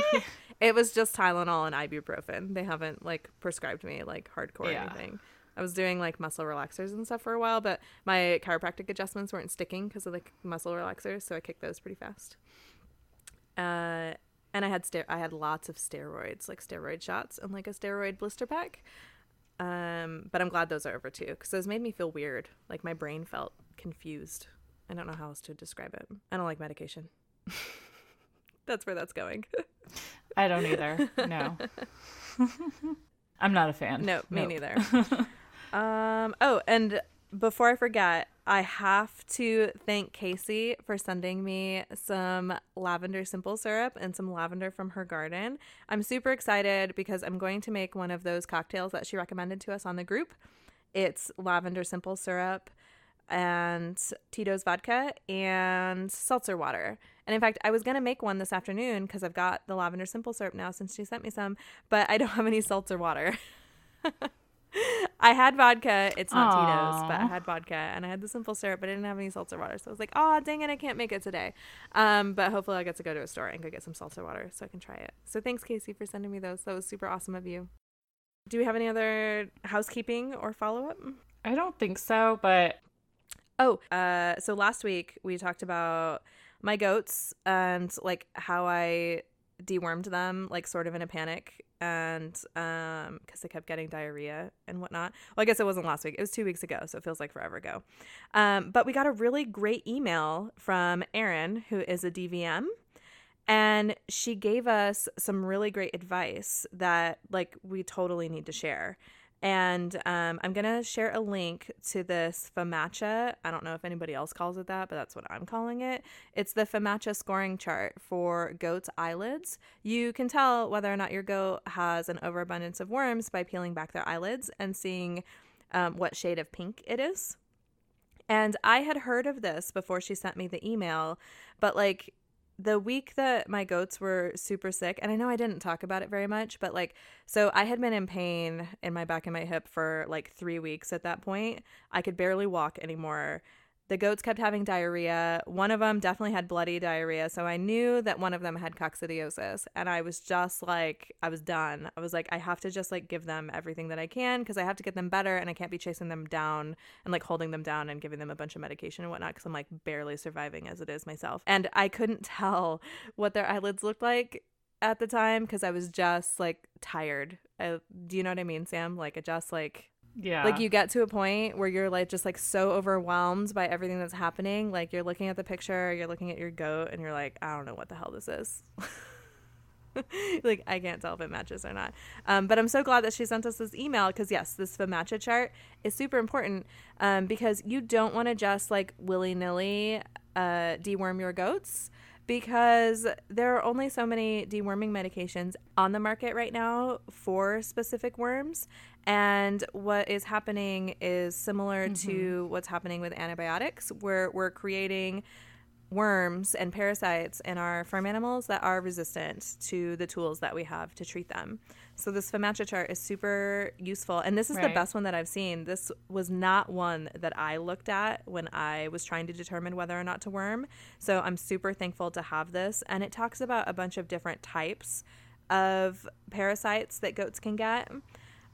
it was just Tylenol and ibuprofen. They haven't like prescribed me like hardcore
Yeah.
anything. I was doing like muscle relaxers and stuff for a while, but my chiropractic adjustments weren't sticking because of the muscle relaxers, so I kicked those pretty fast. Uh, and I had ster- I had lots of steroids, like steroid shots and like a steroid blister pack. Um, but I'm glad those are over too, because those made me feel weird. Like my brain felt confused. I don't know how else to describe it. I don't like medication. that's where that's going.
I don't either. No. I'm not a fan.
No, me
Nope.
neither. um. Oh, and before I forget, I have to thank Casey for sending me some lavender simple syrup and some lavender from her garden. I'm super excited because I'm going to make one of those cocktails that she recommended to us on the group. It's lavender simple syrup and Tito's vodka and seltzer water. And in fact, I was going to make one this afternoon because I've got the lavender simple syrup now since she sent me some, but I don't have any seltzer water. I had vodka. It's not Tito's, but I had vodka and I had the simple syrup, but I didn't have any seltzer water. So I was like, oh, dang it, I can't make it today. Um, but hopefully I'll get to go to a store and go get some seltzer water so I can try it. So thanks, Casey, for sending me those. That was super awesome of you. Do we have any other housekeeping or follow up?
I don't think so, but
Oh, uh, so last week we talked about my goats and like how I dewormed them, like sort of in a panic, and um, because i kept getting diarrhea and whatnot. Well, I guess it wasn't last week; it was two weeks ago, so it feels like forever ago. Um, but we got a really great email from Erin, who is a DVM. And she gave us some really great advice that, like, we totally need to share. And um, I'm going to share a link to this FAMACHA. I don't know if anybody else calls it that, but that's what I'm calling it. It's the FAMACHA scoring chart for goats' eyelids. You can tell whether or not your goat has an overabundance of worms by peeling back their eyelids and seeing um, what shade of pink it is. And I had heard of this before she sent me the email, but like the week that my goats were super sick, and I know I didn't talk about it very much, but like, so I had been in pain in my back and my hip for like three weeks at that point. I could barely walk anymore. The goats kept having diarrhea. One of them definitely had bloody diarrhea. So I knew that one of them had coccidiosis. And I was just like, I was done. I was like, I have to just like give them everything that I can because I have to get them better and I can't be chasing them down and like holding them down and giving them a bunch of medication and whatnot because I'm like barely surviving as it is myself. And I couldn't tell what their eyelids looked like at the time because I was just like tired. I, do you know what I mean, Sam? Like, I just like
Yeah.
like you get to a point where you're like just like so overwhelmed by everything that's happening like you're looking at the picture you're looking at your goat and you're like i don't know what the hell this is like i can't tell if it matches or not um, but i'm so glad that she sent us this email because yes this FAMACHA chart is super important um, because you don't want to just like willy-nilly uh, deworm your goats because there are only so many deworming medications on the market right now for specific worms. And what is happening is similar to mm-hmm. what's happening with antibiotics, where we're creating worms and parasites in our farm animals that are resistant to the tools that we have to treat them. So this FAMACHA chart is super useful, and this is the best one that I've seen. This was not one that I looked at when I was trying to determine whether or not to worm. So I'm super thankful to have this, and it talks about a bunch of different types of parasites that goats can get.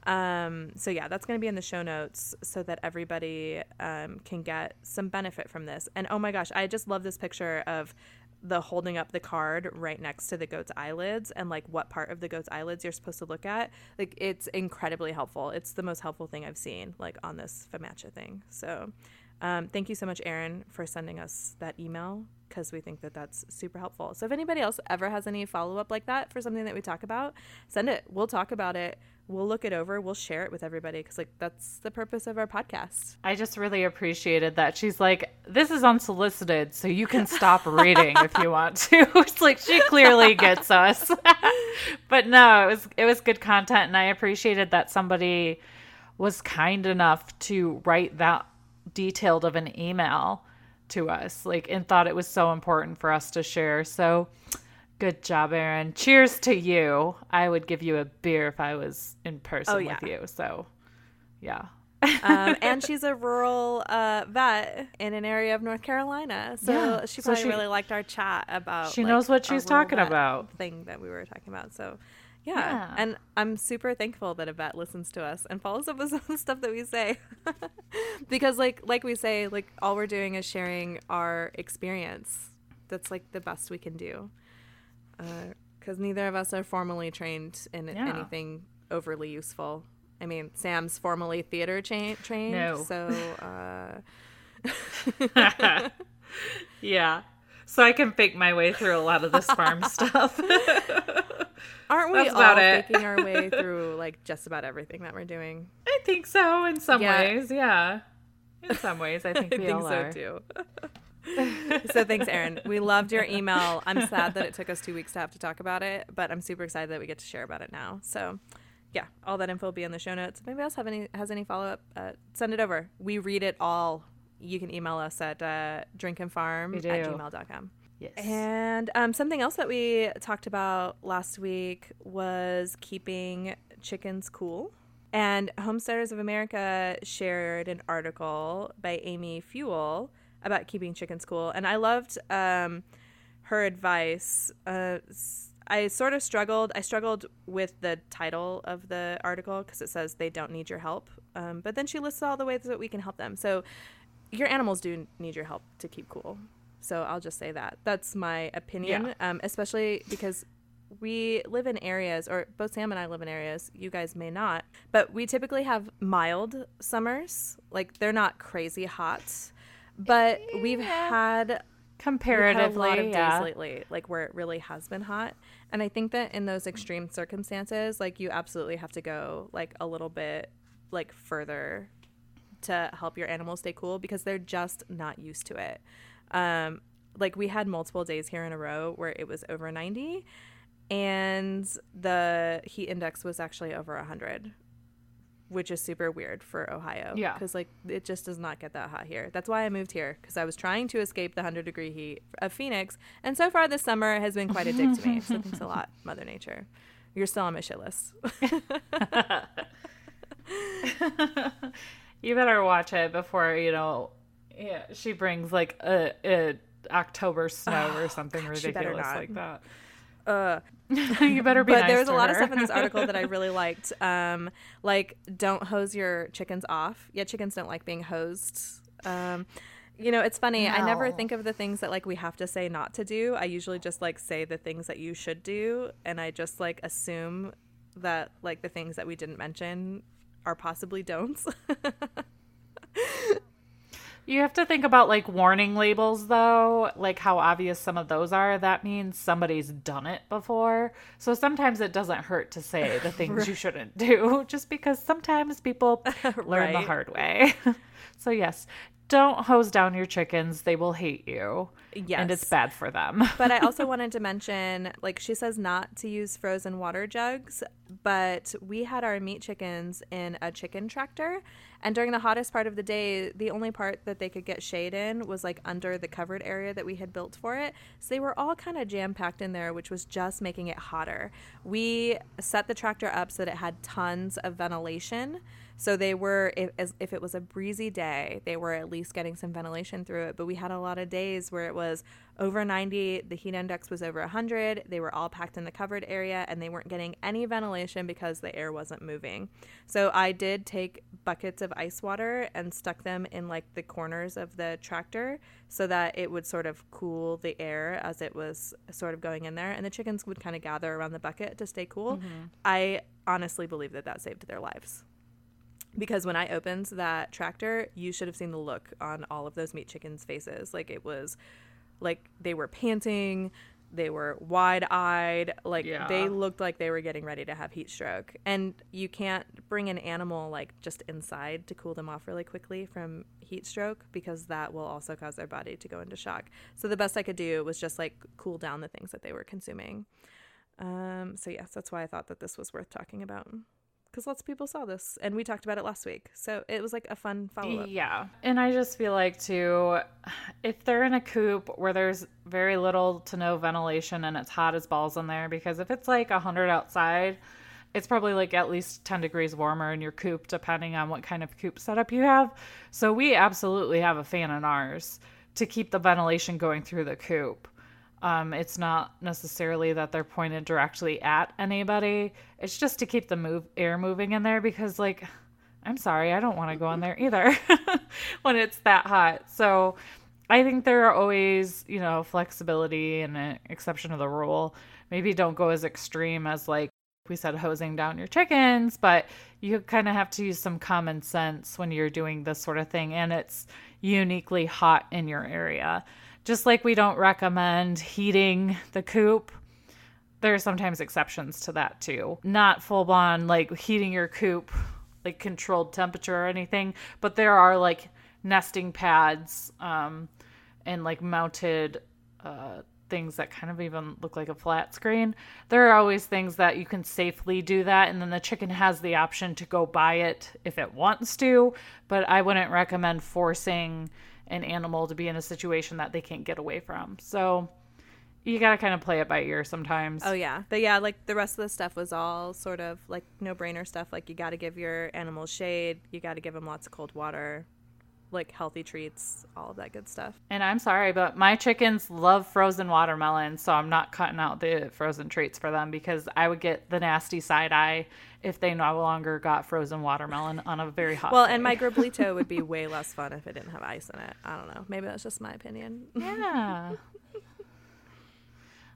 Um, so yeah, that's going to be in the show notes so that everybody um, can get some benefit from this. And oh my gosh, I just love this picture of the holding up the card right next to the goat's eyelids and like what part of the goat's eyelids you're supposed to look at. Like it's incredibly helpful. It's the most helpful thing I've seen like on this FAMACHA thing. So um, thank you so much, Erin, for sending us that email because we think that that's super helpful. So if anybody else ever has any follow up like that for something that we talk about, send it. We'll talk about it. We'll look it over. We'll share it with everybody because like that's the purpose of our podcast.
I just really appreciated that. She's like, this is unsolicited, so you can stop reading if you want to. It's like she clearly gets us. but no, it was it was good content and I appreciated that somebody was kind enough to write that detailed of an email to us. Like and thought it was so important for us to share. So good job, Erin. Cheers to you. I would give you a beer if I was in person
Oh, yeah.
with you. So yeah.
um, and she's a rural uh, vet in an area of North Carolina, so
Yeah.
she
So
probably
she-
really liked our chat about.
she
like,
knows what she's talking about.
Thing that we were talking about. So, yeah.
Yeah.
and I'm super thankful that a vet listens to us and follows up with some of the stuff that we say, because like like we say, like all we're doing is sharing our experience. That's like the best we can do, because neither of us are formally trained in
Yeah.
anything overly useful. I mean, Sam's formally theater cha- trained,
No.
so uh,
yeah. So I can fake my way through a lot of this farm stuff.
aren't we
That's
all faking our way through like just about everything that we're doing?
I think so in some
Yeah.
ways, yeah. In some ways, I think we I
think
all
so
are.
too. so thanks, Erin. We loved your email. I'm sad that it took us two weeks to have to talk about it, but I'm super excited that we get to share about it now. So, yeah, all that info will be in the show notes. If anybody else have any has any follow up, uh, send it over. We read it all. You can email us at uh, drinkandfarm at gmail.com.
Yes.
And um, something else that we talked about last week was keeping chickens cool. And Homesteaders of America shared an article by Amy Fewell about keeping chickens cool. And I loved um, her advice. Uh, I sort of struggled. I struggled with the title of the article because it says they don't need your help. Um, but then she lists all the ways that we can help them. So your animals do need your help to keep cool. So I'll just say that. That's my opinion,
Yeah.
um, especially because we live in areas, or both Sam and I live in areas, you guys may not, but we typically have mild summers. Like they're not crazy hot, but we've had We've had
Comparatively,
a lot of
yeah.
days lately, like where it really has been hot. And I think that in those extreme circumstances, like you absolutely have to go like a little bit like further to help your animals stay cool because they're just not used to it. Um, like we had multiple days here in a row where it was over 90 and the heat index was actually over 100 which is super weird for ohio
Yeah.
because like it just does not get that hot here that's why i moved here because i was trying to escape the 100 degree heat of phoenix and so far this summer has been quite a dick to me so thanks a lot mother nature you're still on my shit list
you better watch it before you know Yeah, she brings like a, a October snow or oh, something
God,
ridiculous like that.
Uh,
you better be
but
nice
there was a lot of stuff in this article that I really liked. Um, like don't hose your chickens off. Yeah, chickens don't like being hosed. Um, you know, it's funny. I never think of the things that like we have to say not to do. I usually just like say the things that you should do, and I just like assume that like the things that we didn't mention are possibly don'ts.
You have to think about like warning labels though, like how obvious some of those are. That means somebody's done it before. So sometimes it doesn't hurt to say the things you shouldn't do just because sometimes people learn the hard way. so yes, don't hose down your chickens. They will hate you. And it's bad for them.
but I also wanted to mention, like she says, not to use frozen water jugs. But we had our meat chickens in a chicken tractor, and during the hottest part of the day, the only part that they could get shade in was like under the covered area that we had built for it. So they were all kind of jam packed in there, which was just making it hotter. We set the tractor up so that it had tons of ventilation. So they were, if, as, if it was a breezy day, they were at least getting some ventilation through it. But we had a lot of days where it was over 90, the heat index was over 100. They were all packed in the covered area and they weren't getting any ventilation because the air wasn't moving. So I did take buckets of ice water and stuck them in like the corners of the tractor so that it would sort of cool the air as it was sort of going in there. And the chickens would kind of gather around the bucket to stay cool. Mm-hmm. I honestly believe that that saved their lives because when I opened that tractor, you should have seen the look on all of those meat chickens' faces. Like it was like they were panting, they were wide-eyed, like
Yeah.
they looked like they were getting ready to have heat stroke. And you can't bring an animal like just inside to cool them off really quickly from heat stroke because that will also cause their body to go into shock. So the best I could do was just like cool down the things that they were consuming. Um, so yes, that's why I thought that this was worth talking about because lots of people saw this and we talked about it last week. So it was like a fun follow up.
Yeah. And I just feel like, too, if they're in a coop where there's very little to no ventilation and it's hot as balls in there, because if it's like 100 outside, it's probably like at least 10 degrees warmer in your coop, depending on what kind of coop setup you have. So we absolutely have a fan in ours to keep the ventilation going through the coop. Um, it's not necessarily that they're pointed directly at anybody. It's just to keep the move air moving in there because, like, I'm sorry, I don't want to go in there either when it's that hot. So I think there are always, you know, flexibility and an exception to the rule. Maybe don't go as extreme as like we said hosing down your chickens, but you kind of have to use some common sense when you're doing this sort of thing and it's uniquely hot in your area. Just like we don't recommend heating the coop there are sometimes exceptions to that too. Not full on like heating your coop, like controlled temperature or anything, but there are like nesting pads um, and like mounted uh, things that kind of even look like a flat screen. There are always things that you can safely do that, and then the chicken has the option to go by it if it wants to, but I wouldn't recommend forcing an animal to be in a situation that they can't get away from. So you got to kind of play it by ear sometimes.
Oh yeah, but yeah, like the rest of the stuff was all sort of like no brainer stuff. Like you got to give your animals shade, you got to give them lots of cold water, like healthy treats, all of that good stuff.
And I'm sorry, but my chickens love frozen watermelon, so I'm not cutting out the frozen treats for them because I would get the nasty side eye if they no longer got frozen watermelon on a very hot
Well,
day.
and my grablito would be way less fun if it didn't have ice in it. I don't know. Maybe that's just my opinion.
Yeah.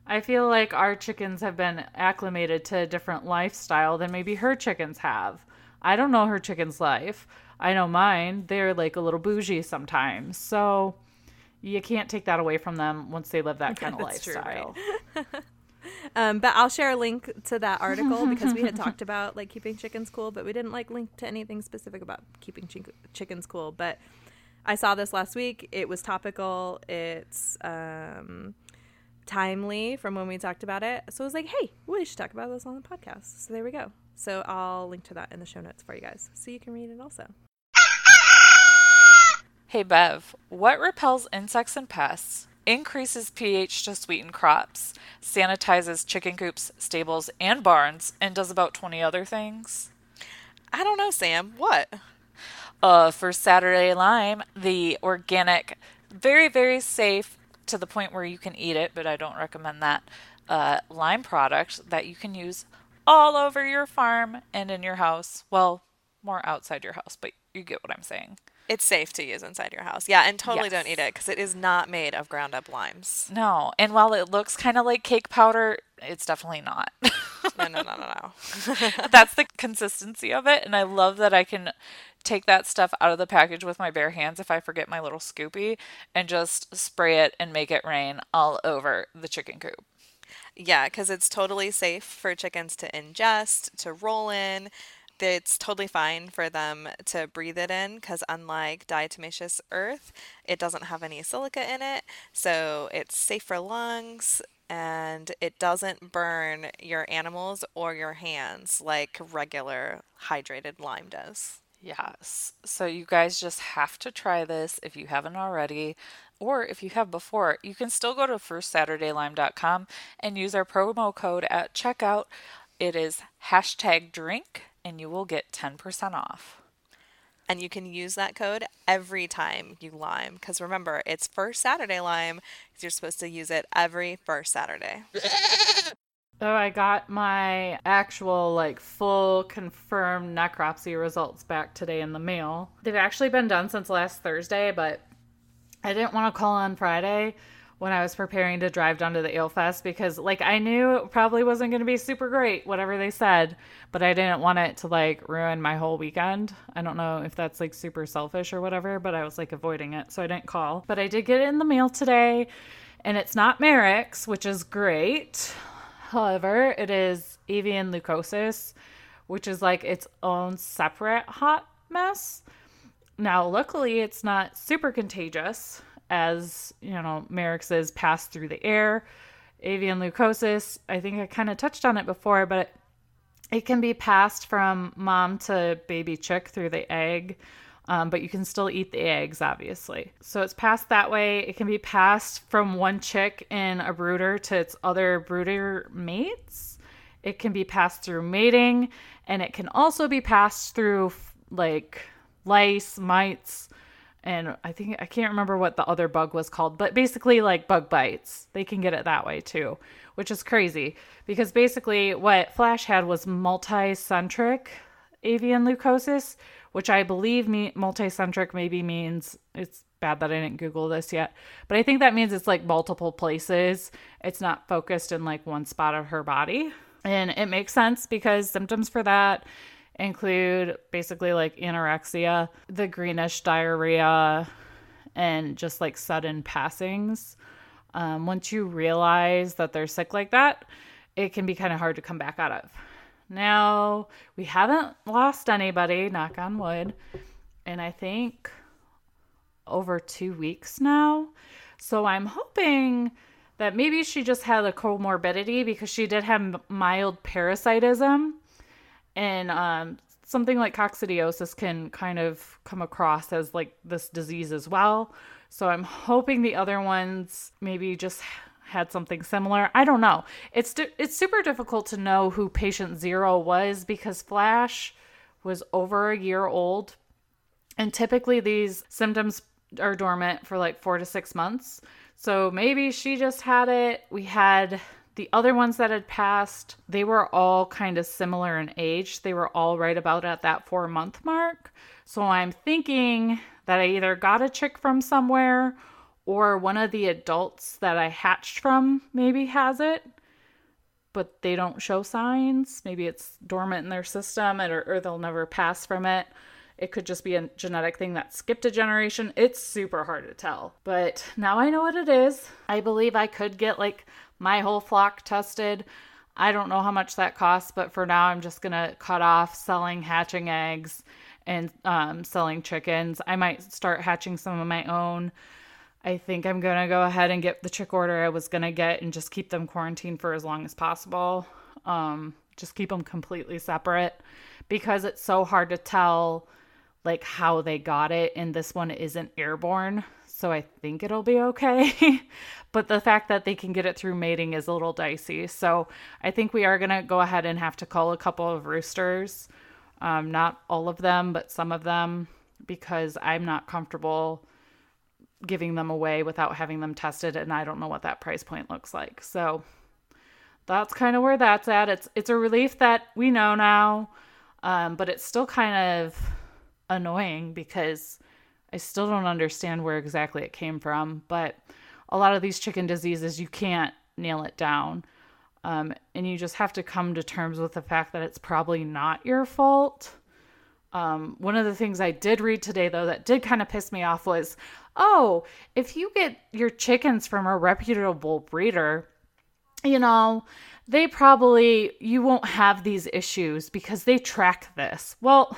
I feel like our chickens have been acclimated to a different lifestyle than maybe her chickens have. I don't know her chicken's life. I know mine. They're like a little bougie sometimes. So you can't take that away from them once they live that kind of
That's true, right?
Lifestyle.
Um, but I'll share a link to that article because we had talked about like keeping chickens cool, but we didn't like link to anything specific about keeping chick- chickens cool. But I saw this last week. It was topical. It's um, timely from when we talked about it. So I was like, hey, we should talk about this on the podcast. So there we go. So I'll link to that in the show notes for you guys so you can read it also.
Hey Bev, what repels insects and pests, increases pH to sweeten crops, sanitizes chicken coops, stables, and barns, and does about 20 other things?
I don't know, Sam. What?
uh, First Saturday Lime, the organic, very, very safe to the point where you can eat it, but I don't recommend that uh, lime product that you can use all over your farm and in your house. Well, more outside your house, but you get what I'm saying.
It's safe to use inside your house. Yeah, and totally
Yes.
don't eat it because it is not made of ground up limes.
No, and while it looks kind of like cake powder, it's definitely not.
No, no, no, no, no.
That's the consistency of it, and I love that I can take that stuff out of the package with my bare hands if I forget my little scoopy and just spray it and make it rain all over the chicken coop.
Yeah, because it's totally safe for chickens to ingest, to roll in. It's totally fine for them to breathe it in because, unlike diatomaceous earth, it doesn't have any silica in it. So it's safe for lungs and it doesn't burn your animals or your hands like regular hydrated lime does.
Yes. So you guys just have to try this if you haven't already. Or if you have before, you can still go to firstsaturdaylime.com and use our promo code at checkout. It is hashtag drink and you will get 10% off.
And you can use that code every time you lime. Because remember, it's first Saturday lime. 'cause You're supposed to use it every first Saturday.
Oh, I got my actual, like, full confirmed necropsy results back today in the mail. They've actually been done since last Thursday, but I didn't want to call on Friday when I was preparing to drive down to the Ale Fest because, like, I knew it probably wasn't going to be super great, whatever they said, but I didn't want it to, like, ruin my whole weekend. I don't know if that's, like, super selfish or whatever, but I was, like, avoiding it, so I didn't call. But I did get it in the mail today, and it's not Marek's, which is great. However, it is avian leukosis, which is like its own separate hot mess. Now, luckily, it's not super contagious, as you know, Marek's is passed through the air. Avian leukosis, I think I kind of touched on it before, but it, it can be passed from mom to baby chick through the egg, um, but you can still eat the eggs, obviously. So it's passed that way. It can be passed from one chick in a brooder to its other brooder mates. It can be passed through mating, and it can also be passed through like lice, mites, and I think I can't remember what the other bug was called, but basically like bug bites. They can get it that way too, which is crazy because basically what Flash had was multicentric avian leukosis, which I believe me- multicentric maybe means it's bad that I didn't Google this yet, but I think that means it's like multiple places. It's not focused in like one spot of her body. And it makes sense because symptoms for that include basically like anorexia, the greenish diarrhea, and just like sudden passings. Um, once you realize that they're sick like that, it can be kind of hard to come back out of. Now, we haven't lost anybody, knock on wood, and I think over two weeks now. So I'm hoping that maybe she just had a comorbidity because she did have mild parasitism and um, something like coccidiosis can kind of come across as like this disease as well. So I'm hoping the other ones maybe just had something similar. I don't know. It's it's super difficult to know who patient 0 was because Flash was over a year old and typically these symptoms are dormant for like 4 to 6 months. So maybe she just had it. We had the other ones that had passed, they were all kind of similar in age. They were all right about at that four month mark. So I'm thinking that I either got a chick from somewhere or one of the adults that I hatched from maybe has it, but they don't show signs. Maybe it's dormant in their system or, or they'll never pass from it. It could just be a genetic thing that skipped a generation. It's super hard to tell. But now I know what it is. I believe I could get like my whole flock tested. I don't know how much that costs, but for now I'm just going to cut off selling hatching eggs and um, selling chickens. I might start hatching some of my own. I think I'm going to go ahead and get the chick order I was going to get and just keep them quarantined for as long as possible. Um, just keep them completely separate because it's so hard to tell like how they got it and this one isn't airborne so i think it'll be okay but the fact that they can get it through mating is a little dicey so i think we are going to go ahead and have to call a couple of roosters um, not all of them but some of them because I'm not comfortable giving them away without having them tested and I don't know what that price point looks like. So that's kind of where that's at. It's it's a relief that we know now. Um, but it's still kind of annoying because I still don't understand where exactly it came from. But a lot of these chicken diseases, you can't nail it down. Um, and you just have to come to terms with the fact that it's probably not your fault. Um, one of the things I did read today, though, that did kind of piss me off was oh, if you get your chickens from a reputable breeder, you know, they probably, you won't have these issues because they track this. Well,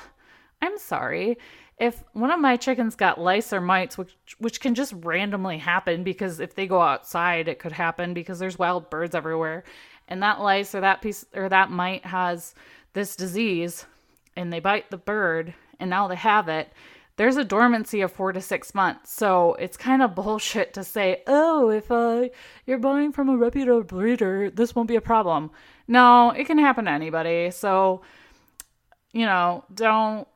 I'm sorry. If one of my chickens got lice or mites, which which can just randomly happen because if they go outside, it could happen because there's wild birds everywhere, and that lice or that piece or that mite has this disease, and they bite the bird, and now they have it, there's a dormancy of four to six months. So it's kind of bullshit to say, oh, if uh, you're buying from a reputable breeder, this won't be a problem. No, it can happen to anybody. So, you know, don't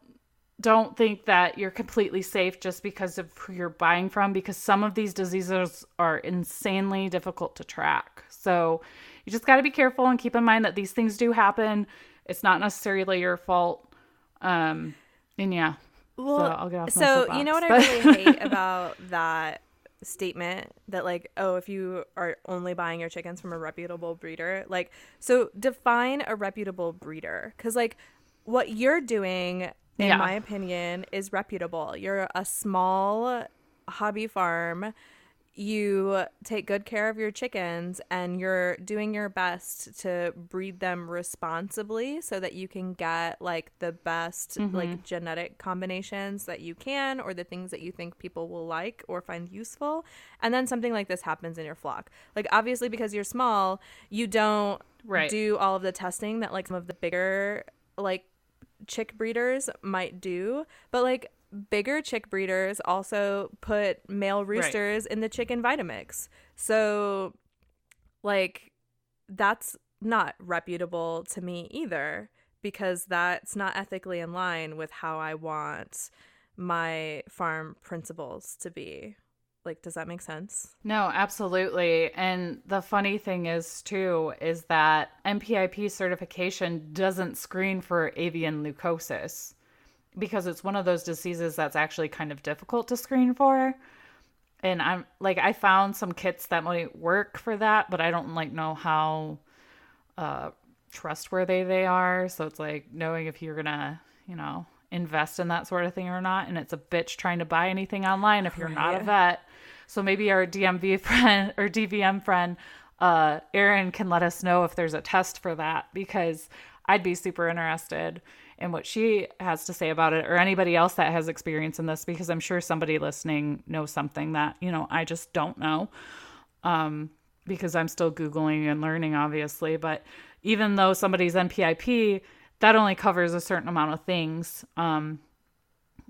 don't think that you're completely safe just because of who you're buying from because some of these diseases are insanely difficult to track. So, you just got to be careful and keep in mind that these things do happen. It's not necessarily your fault. Um, and yeah,
well, so I'll get off So you know what but... I really hate about that statement that like oh if you are only buying your chickens from a reputable breeder like so define a reputable breeder because like what you're doing in yeah. my opinion is reputable you're a small hobby farm you take good care of your chickens and you're doing your best to breed them responsibly so that you can get like the best mm-hmm. like genetic combinations that you can or the things that you think people will like or find useful and then something like this happens in your flock like obviously because you're small you don't right. do all of the testing that like some of the bigger like chick breeders might do but like bigger chick breeders also put male roosters right. in the chicken Vitamix. So, like, that's not reputable to me either because that's not ethically in line with how I want my farm principles to be. Like, does that make sense?
No, absolutely. And the funny thing is, too, is that NPIP certification doesn't screen for avian leukosis because it's one of those diseases that's actually kind of difficult to screen for. And I'm like I found some kits that might work for that, but I don't like know how uh trustworthy they are. So it's like knowing if you're gonna, you know, invest in that sort of thing or not. And it's a bitch trying to buy anything online if you're not a vet. So maybe our DMV friend or DVM friend, uh, Erin can let us know if there's a test for that because I'd be super interested in what she has to say about it or anybody else that has experience in this because I'm sure somebody listening knows something that, you know, I just don't know. Um, because I'm still Googling and learning, obviously. But even though somebody's NPIP, that only covers a certain amount of things. Um,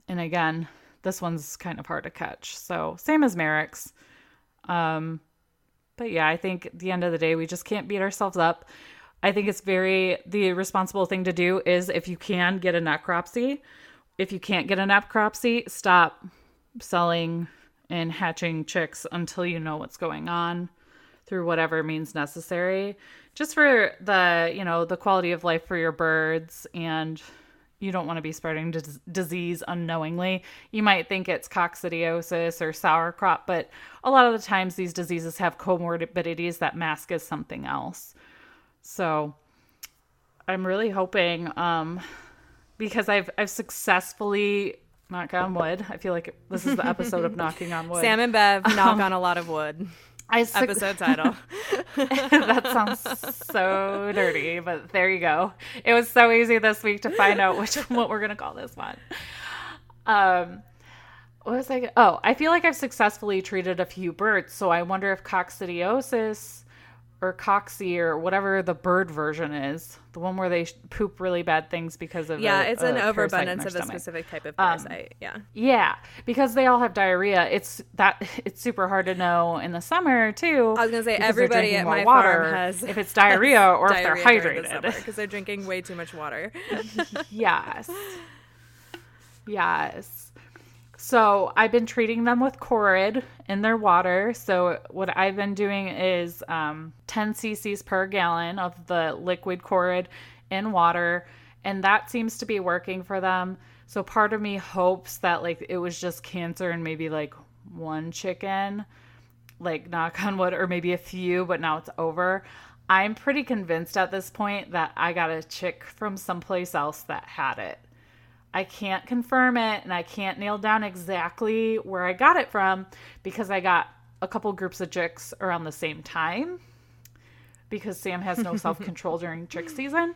and again, this one's kind of hard to catch. So, same as Marek's. Um, but yeah, I think at the end of the day, we just can't beat ourselves up. I think it's very the responsible thing to do is if you can get a necropsy. If you can't get a necropsy, stop selling and hatching chicks until you know what's going on through whatever means necessary just for the you know the quality of life for your birds and you don't want to be spreading d- disease unknowingly you might think it's coccidiosis or sour crop but a lot of the times these diseases have comorbidities that mask as something else so I'm really hoping um because I've I've successfully knock on wood. I feel like this is the episode of knocking on wood.
Sam and Bev knock um, on a lot of wood. I su- episode title.
that sounds so dirty, but there you go. It was so easy this week to find out which what we're gonna call this one. Um, what was I? Oh, I feel like I've successfully treated a few birds, so I wonder if coccidiosis or coxy or whatever the bird version is, the one where they poop really bad things because of
yeah,
a,
it's an overabundance of stomach. a specific type of um, parasite. Um, yeah,
yeah, because they all have diarrhea. It's that it's super hard to know in the summer too.
I was gonna say everybody at my water farm has
if it's diarrhea or if they're hydrated
because they're drinking way too much water.
yes, yes. So I've been treating them with Corid in their water. So what I've been doing is um, 10 cc's per gallon of the liquid Corid in water, and that seems to be working for them. So part of me hopes that like it was just cancer and maybe like one chicken, like knock on wood, or maybe a few, but now it's over. I'm pretty convinced at this point that I got a chick from someplace else that had it. I can't confirm it and I can't nail down exactly where I got it from because I got a couple groups of chicks around the same time because Sam has no self control during chick season.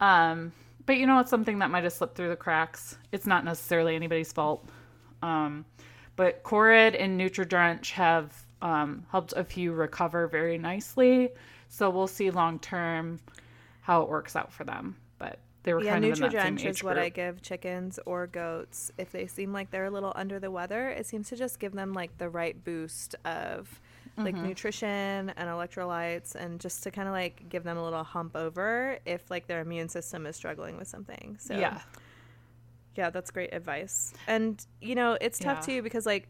Um, but you know, it's something that might have slipped through the cracks. It's not necessarily anybody's fault. Um, but Corid and Nutridrench have um, helped a few recover very nicely. So we'll see long term how it works out for them. They were
yeah,
kind of in that same
is what
group.
I give chickens or goats if they seem like they're a little under the weather. It seems to just give them like the right boost of like
Mm-hmm.
nutrition and electrolytes and just to kind of like give them a little hump over if like their immune system is struggling with something. So
Yeah.
yeah, that's great advice. And you know, it's tough
Yeah.
too because like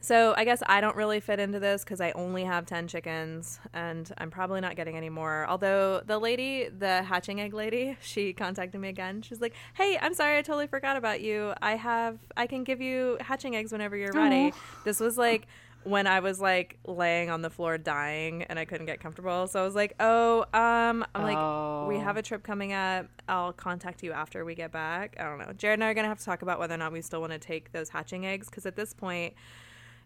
so I guess I don't really fit into this because I only have 10 chickens and I'm probably not getting any more. Although the lady, the hatching egg lady, she contacted me again. She's like, hey, I'm sorry, I totally forgot about you. I have, I can give you hatching eggs whenever you're ready. This was like when I was like laying on the floor dying and I couldn't get comfortable. So I was like, oh, um, I'm like, we
Oh.
have a trip coming up. I'll contact you after we get back. I don't know. Jared and I are going to have to talk about whether or not we still want to take those hatching eggs because at this point,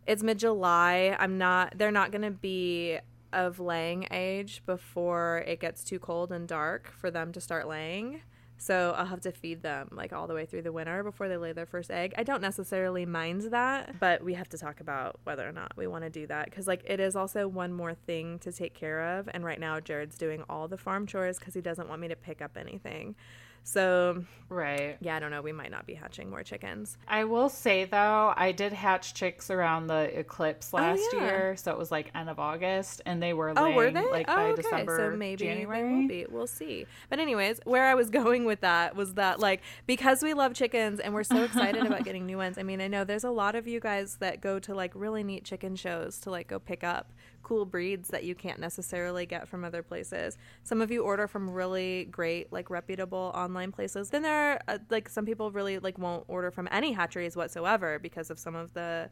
it's mid July. I'm not, they're not going to be of laying age before it gets too cold and dark for them to start laying. So I'll have to feed them like all the way through the winter before they lay their first egg. I don't necessarily mind that, but we have to talk about whether or not we want to do that because like it is also one more thing to take care of. And right now Jared's doing all the farm chores because he doesn't want me to pick up anything. So
Right.
yeah, I don't know. We might not be hatching more chickens.
I will say though, I did hatch chicks around the eclipse oh, last
Oh, yeah.
year, so it was like end of August, and they were
Oh, were they?
like
oh,
by
okay.
December,
so maybe
January.
they will be. We'll see. But anyways, where I was going with that was that like because we love chickens and we're so excited about getting new ones. I mean, I know there's a lot of you guys that go to like really neat chicken shows to like go pick up cool breeds that you can't necessarily get from other places. Some of you order from really great like reputable online places. Then there are uh, like some people really like won't order from any hatcheries whatsoever because of some of the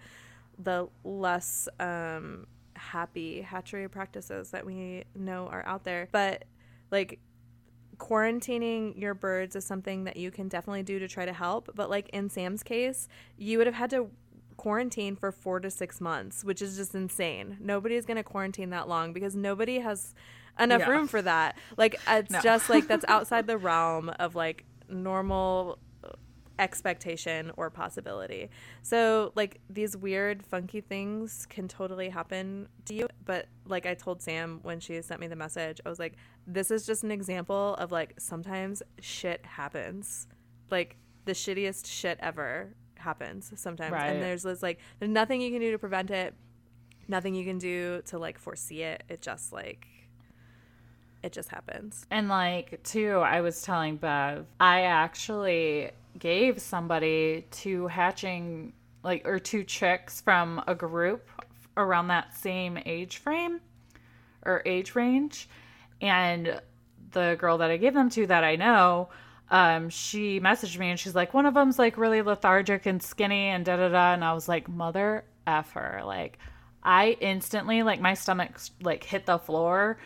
the less um happy hatchery practices that we know are out there. But like quarantining your birds is something that you can definitely do to try to help. But like in Sam's case, you would have had to quarantine for four to six months, which is just insane. Nobody's going to quarantine that long because nobody has enough
Yeah.
room for that. Like it's
No.
just like that's outside the realm of like normal uh, expectation or possibility. So, like, these weird, funky things can totally happen to you. But, like, I told Sam when she sent me the message, I was like, this is just an example of like sometimes shit happens. Like, the shittiest shit ever happens sometimes.
Right.
And there's this, like, there's nothing you can do to prevent it, nothing you can do to, like, foresee it. It just, like, it just happens.
And like too, I was telling Bev, I actually gave somebody two hatching like or two chicks from a group around that same age frame or age range. And the girl that I gave them to that I know, um, she messaged me and she's like, one of them's like really lethargic and skinny and da da da. And I was like, mother F her. Like, I instantly, like, my stomach like hit the floor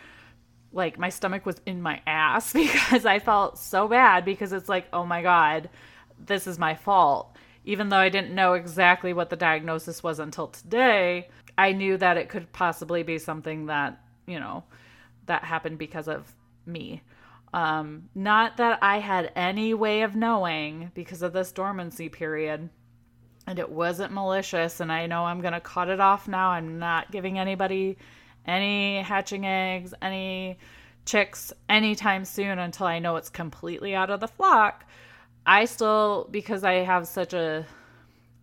like my stomach was in my ass because I felt so bad because it's like, oh my God, this is my fault. Even though I didn't know exactly what the diagnosis was until today, I knew that it could possibly be something that, you know, that happened because of me. Um, not that I had any way of knowing because of this dormancy period. And it wasn't malicious, and I know I'm gonna cut it off now. I'm not giving anybody any hatching eggs, any chicks anytime soon until I know it's completely out of the flock. I still, because I have such a,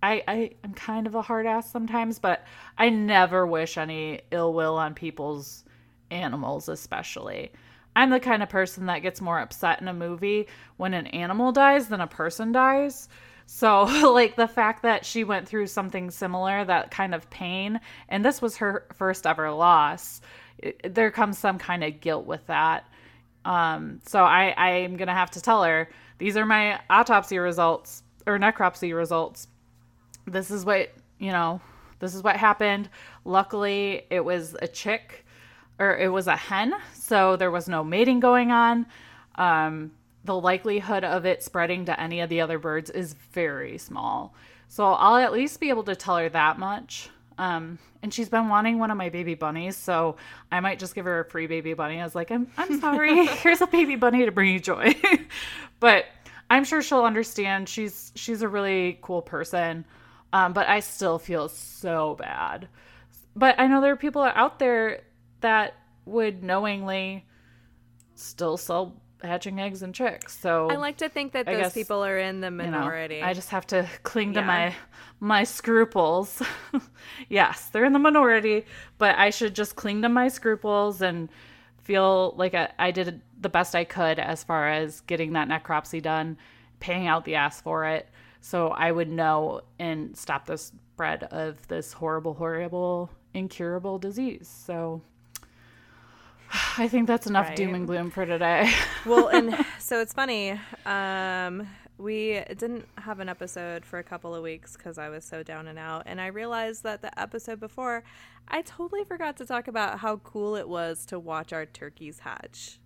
I, I am kind of a hard ass sometimes, but I never wish any ill will on people's animals, especially. I'm the kind of person that gets more upset in a movie when an animal dies than a person dies So, like the fact that she went through something similar, that kind of pain, and this was her first ever loss, it, there comes some kind of guilt with that. Um, so I I'm gonna have to tell her these are my autopsy results or necropsy results. This is what you know. This is what happened. Luckily, it was a chick, or it was a hen, so there was no mating going on. Um, the likelihood of it spreading to any of the other birds is very small. So I'll at least be able to tell her that much. Um, and she's been wanting one of my baby bunnies, so I might just give her a free baby bunny. I was like, I'm, I'm sorry, here's a baby bunny to bring you joy. but I'm sure she'll understand. She's she's a really cool person. Um, but I still feel so bad. But I know there are people out there that would knowingly still sell hatching eggs and chicks. So
I like to think that
I
those
guess,
people are in the
you know,
minority.
I just have to cling to
Yeah.
my my scruples. yes, they're in the minority, but I should just cling to my scruples and feel like I, I did the best I could as far as getting that necropsy done, paying out the ass for it, so I would know and stop the spread of this horrible, horrible, incurable disease. So. I think that's enough doom and gloom for today.
well, and so it's funny. Um, we didn't have an episode for a couple of weeks because I was so down and out, and I realized that the episode before, I totally forgot to talk about how cool it was to watch our turkeys hatch.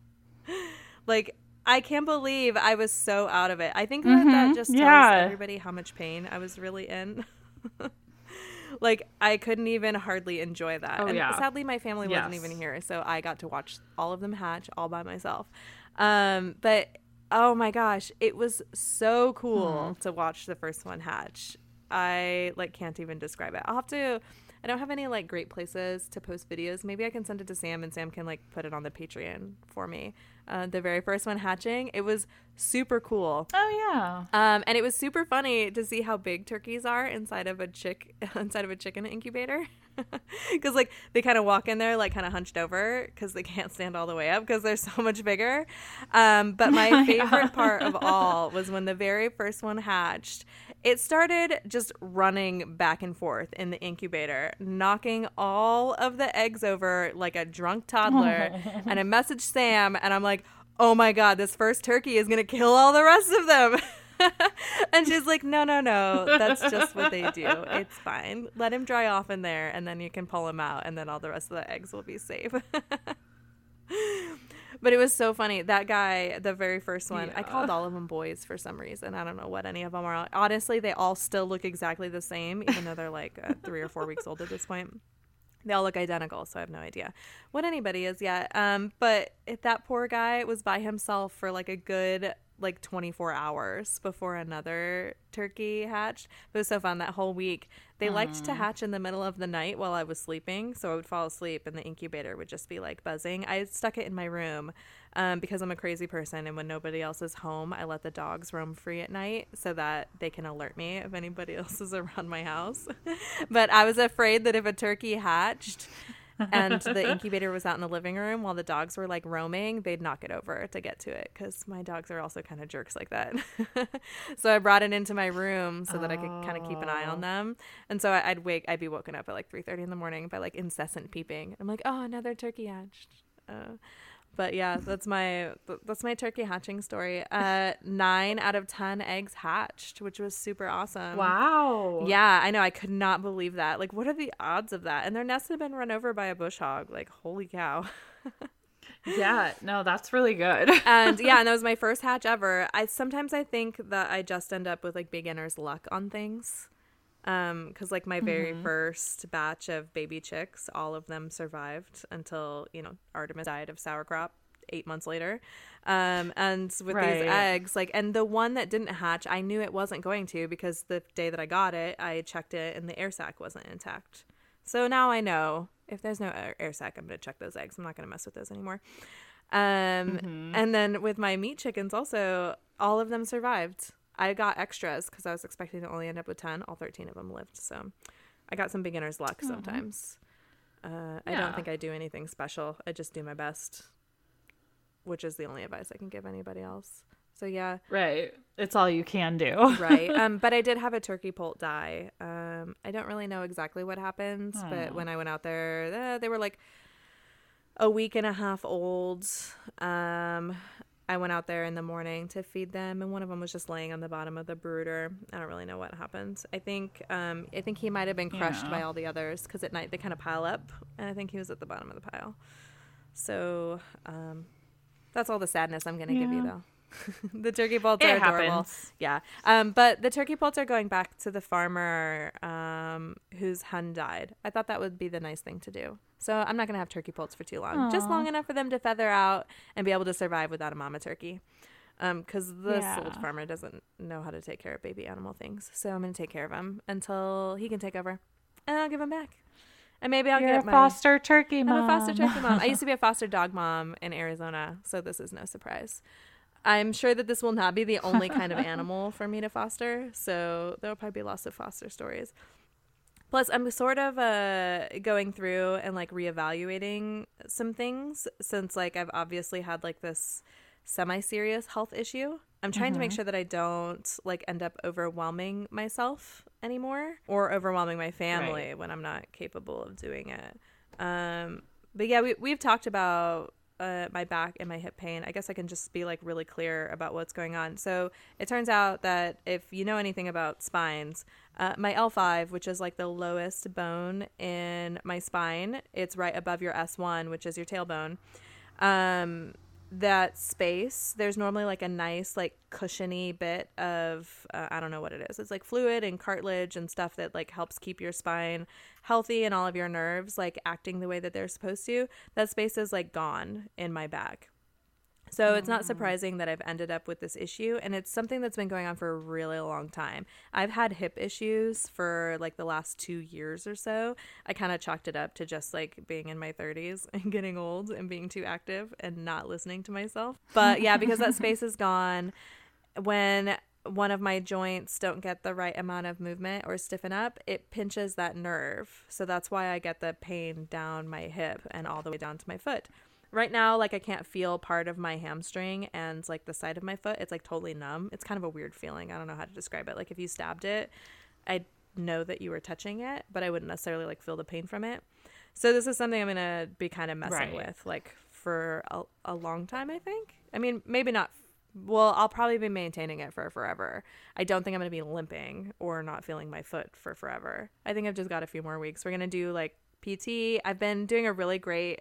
like. I can't believe I was so out of it. I think that, that just tells
yeah.
everybody how much pain I was really in. like I couldn't even hardly enjoy that.
Oh,
and
yeah.
sadly my family wasn't even here, so I got to watch all of them hatch all by myself. Um, but oh my gosh, it was so cool to watch the first one hatch. I like can't even describe it. I'll have to I don't have any like great places to post videos. Maybe I can send it to Sam and Sam can like put it on the Patreon for me. Uh, the very first one hatching, it was super cool.
oh yeah.
Um, and it was super funny to see how big turkeys are inside of a chick inside of a chicken incubator. Because like they kind of walk in there like kind of hunched over because they can't stand all the way up because they're so much bigger. Um, but my favorite part of all was when the very first one hatched. It started just running back and forth in the incubator, knocking all of the eggs over like a drunk toddler. and I messaged Sam, and I'm like, "Oh my god, this first turkey is gonna kill all the rest of them." and she's like, no, no, no. That's just what they do. It's fine. Let him dry off in there, and then you can pull him out, and then all the rest of the eggs will be safe. but it was so funny. That guy, the very first one, I called all of them boys for some reason. I don't know what any of them are. Honestly, they all still look exactly the same, even though they're like uh, three or four weeks old at this point. They all look identical, so I have no idea what anybody is yet. Um, but that poor guy was by himself for like a good like 24 hours before another turkey hatched. It was so fun that whole week. They liked to hatch in the middle of the night while I was sleeping, so I would fall asleep and the incubator would just be like buzzing. I stuck it in my room um, because I'm a crazy person, and when nobody else is home, I let the dogs roam free at night so that they can alert me if anybody else is around my house. but I was afraid that if a turkey hatched and the incubator was out in the living room while the dogs were like roaming, they'd knock it over to get to it because my dogs are also kind of jerks like that. so I brought it into my room so that I could kind of keep an eye on them. And so I'd wake, I'd be woken up at like three thirty in the morning by like incessant peeping. I'm like, oh, another turkey hatched. Uh, but yeah, that's my that's my turkey hatching story. Uh, nine out of ten eggs hatched, which was super awesome.
Wow.
Yeah, I know. I could not believe that. Like, what are the odds of that? And their nest had been run over by a bush hog. Like, holy cow.
Yeah. No, that's really good.
and yeah, and that was my first hatch ever. I sometimes I think that I just end up with like beginner's luck on things. Um, because like my very first batch of baby chicks, all of them survived until you know Artemis died of sour crop eight months later. Um, and with
Right.
these eggs, like, and the one that didn't hatch, I knew it wasn't going to because the day that I got it, I checked it and the air sac wasn't intact. So now I know if there's no air, air sac, I'm gonna check those eggs. I'm not gonna mess with those anymore. Um, and then with my meat chickens, also all of them survived. I got extras because I was expecting to only end up with ten. All thirteen of them lived, so I got some beginner's luck sometimes. Uh, I don't think I do anything special. I just do my best, which is the only advice I can give anybody else. So yeah,
Right. It's all you can do.
right. Um, but I did have a turkey poult die. Um, I don't really know exactly what happened, but
Oh.
when I went out there, uh, they were like a week and a half old. Um, I went out there in the morning to feed them, and one of them was just laying on the bottom of the brooder. I don't really know what happened. I think um, I think he might have been crushed
Yeah.
by all the others because at night they kind of pile up, and I think he was at the bottom of the pile. So um, that's all the sadness I'm gonna give you, though. the turkey poults
It
are adorable.
happens.
Yeah. Um, but the turkey poults are going back to the farmer um, whose hen died. I thought that would be the nice thing to do. So I'm not going to have turkey poults for too long. Just long enough for them to feather out and be able to survive without a mama turkey. Um, because the
Yeah.
sold farmer doesn't know how to take care of baby animal things. So I'm going to take care of him until he can take over. And I'll give him back. And maybe I'll
You're
get
a
my.
foster turkey mom.
I'm a foster turkey mom. I used to be a foster dog mom in Arizona, so this is no surprise. I'm sure that this will not be the only kind of animal for me to foster, so there will probably be lots of foster stories. Plus, I'm sort of uh, going through and like reevaluating some things since like I've obviously had like this semi-serious health issue. I'm trying to make sure that I don't like end up overwhelming myself anymore or overwhelming my family
Right.
when I'm not capable of doing it. Um, but yeah, we we've talked about uh, my back and my hip pain. I guess I can just be like really clear about what's going on. So it turns out that if you know anything about spines, uh, my L5, which is like the lowest bone in my spine, it's right above your S1, which is your tailbone. Um, that space, there's normally like a nice, like cushiony bit of, uh, I don't know what it is. It's like fluid and cartilage and stuff that like helps keep your spine healthy and all of your nerves like acting the way that they're supposed to. That space is like gone in my back. So it's not mm. surprising that I've ended up with this issue, and it's something that's been going on for a really long time. I've had hip issues for like the last two years or so. I kind of chalked it up to just like being in my 30s and getting old and being too active and not listening to myself. But yeah, because that space is gone, when one of my joints don't get the right amount of movement or stiffen up, it pinches that nerve. So that's why I get the pain down my hip and all the way down to my foot. Right now, like I can't feel part of my hamstring and like the side of my foot. It's like totally numb. It's kind of a weird feeling. I don't know how to describe it. Like if you stabbed it, I'd know that you were touching it, but I wouldn't necessarily like feel the pain from it. So this is something I'm gonna be kind of messing
Right.
with like for a, a long time. I think. I mean, maybe not. Well, I'll probably be maintaining it for forever. I don't think I'm gonna be limping or not feeling my foot for forever. I think I've just got a few more weeks. We're gonna do like PT. I've been doing a really great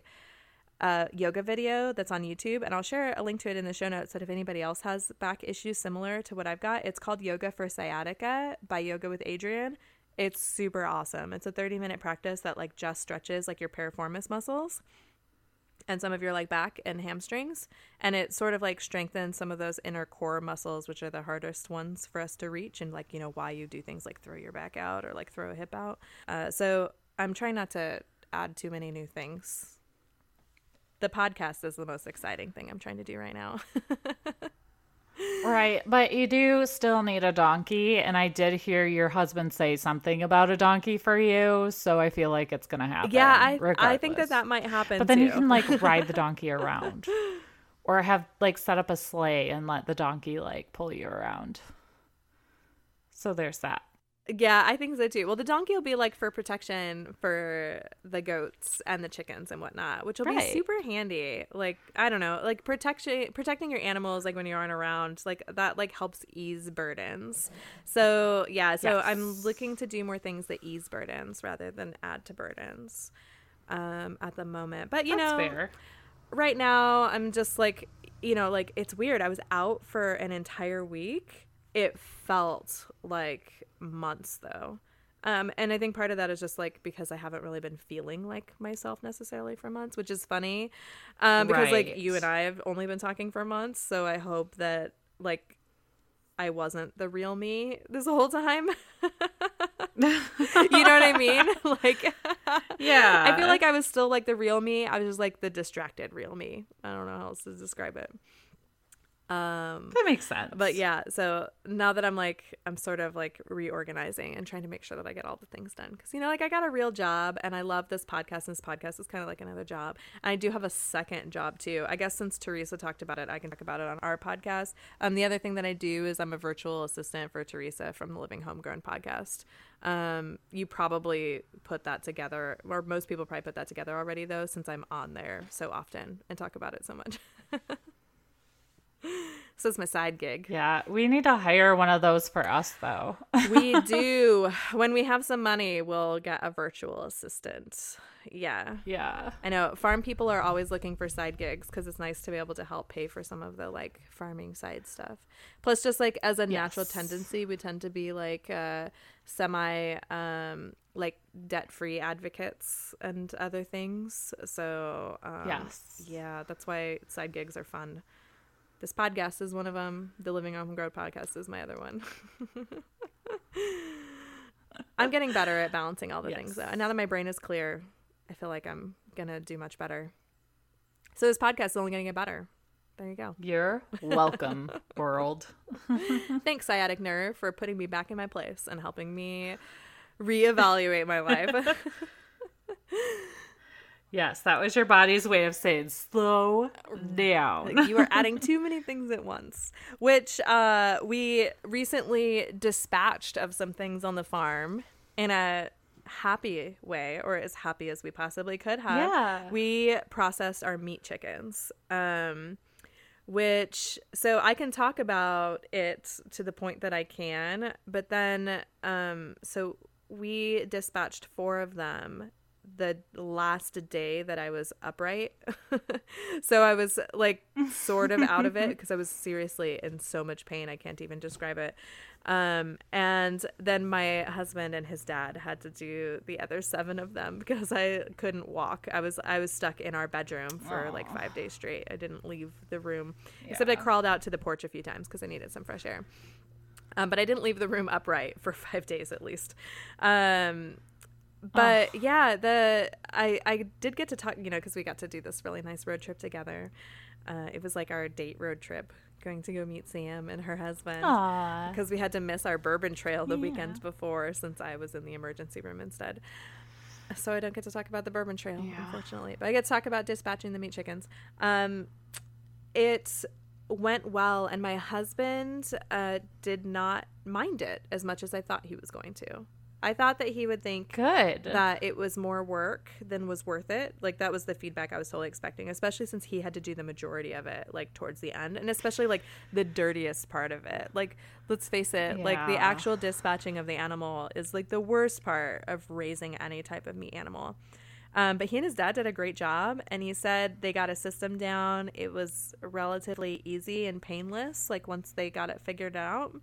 uh, yoga video that's on YouTube, and I'll share a link to it in the show notes. That if anybody else has back issues similar to what I've got, it's called Yoga for Sciatica by Yoga with Adriene. It's super awesome. It's a 30 minute practice that like just stretches like your piriformis muscles and some of your like back and hamstrings and it sort of like strengthens some of those inner core muscles which are the hardest ones for us to reach and like you know why you do things like throw your back out or like throw a hip out uh, so i'm trying not to add too many new things the podcast is the most exciting thing i'm trying to do right now
Right, but you do still need a donkey, and I did hear your husband say something about a donkey for you, so I feel like it's gonna happen.
yeah i i think that that might happen
But then you can like ride the donkey around, or have like set up a sleigh and let the donkey like pull you around. So there's that.
Yeah, I think so too. Well, the donkey will be like for protection for the goats and the chickens and whatnot, which will be super handy. Like I don't know, like protection protecting your animals like when you aren't around, like that like helps ease burdens. So yeah, so I'm looking to do more things that ease burdens rather than add to burdens um at the moment. But you
That's
know,
fair.
right now I'm just like you know like it's weird. I was out for an entire week. It felt like months though. Um and I think part of that is just like because I haven't really been feeling like myself necessarily for months, which is funny. Um because like you and I have only been talking for months, so I hope that like I wasn't the real me this whole time. you know what I mean? Like
Yeah.
I feel like I was still like the real me. I was just like the distracted real me. I don't know how else to describe it. Um,
that makes sense.
but yeah, so now that I'm like, I'm sort of like reorganizing and trying to make sure that I get all the things done. Cause you know, like I got a real job and I love this podcast and this podcast is kind of like another job. And I do have a second job too. I guess since Theresa talked about it, I can talk about it on our podcast. Um, the other thing that I do is I'm a virtual assistant for Theresa from the Living Homegrown podcast. Um, you probably put that together, or most people probably put that together already though, since I'm on there so often and talk about it so much. so it's my side gig.
yeah, we need to hire one of those for us though.
we do. When we have some money, we'll get a virtual assistant. Yeah.
yeah.
I know farm people are always looking for side gigs because it's nice to be able to help pay for some of the like farming side stuff. Plus, just like as a natural tendency, we tend to be like uh, semi um, like debt free advocates and other things. So um,
Yes.
yeah, that's why side gigs are fun. This podcast is one of them. The Living Homegrown podcast is my other one. I'm getting better at balancing all the things though. And now that my brain is clear, I feel like I'm gonna do much better. So this podcast is only gonna get better. There you go.
You're welcome, world.
Thanks, sciatic nerve, for putting me back in my place and helping me reevaluate my life.
Yes, that was your body's way of saying slow down.
Like, you are adding too many things at once, which uh, we recently dispatched of some things on the farm in a happy way, or as happy as we possibly could have.
Yeah.
We processed our meat chickens. Um, which so I can talk about it to the point that I can, but then um so we dispatched four of them the last day that I was upright. so I was like sort of out of it because I was seriously in so much pain I can't even describe it. Um and then my husband and his dad had to do the other 7 of them because I couldn't walk. I was I was stuck in our bedroom for like 5 days straight. I didn't leave the room except I crawled out to the porch a few times because I needed some fresh air. Um, but I didn't leave the room upright for five days at least. Um, but yeah, the I I did get to talk, you know, because we got to do this really nice road trip together. Uh, it was like our date road trip, going to go meet Sam and her husband because we had to miss our bourbon trail the weekend before since I was in the emergency room instead. So I don't get to talk about the bourbon trail,
Yeah.
unfortunately. But I get to talk about dispatching the meat chickens. Um, it went well, and my husband uh, did not mind it as much as I thought he was going to. I thought that he would think
Good.
that it was more work than was worth it. Like that was the feedback I was totally expecting, especially since he had to do the majority of it like towards the end and especially like the dirtiest part of it. Like let's face it, like the actual dispatching of the animal is like the worst part of raising any type of meat animal. Um, but he and his dad did a great job, and he said they got a system down. It was relatively easy and painless, like once they got it figured out.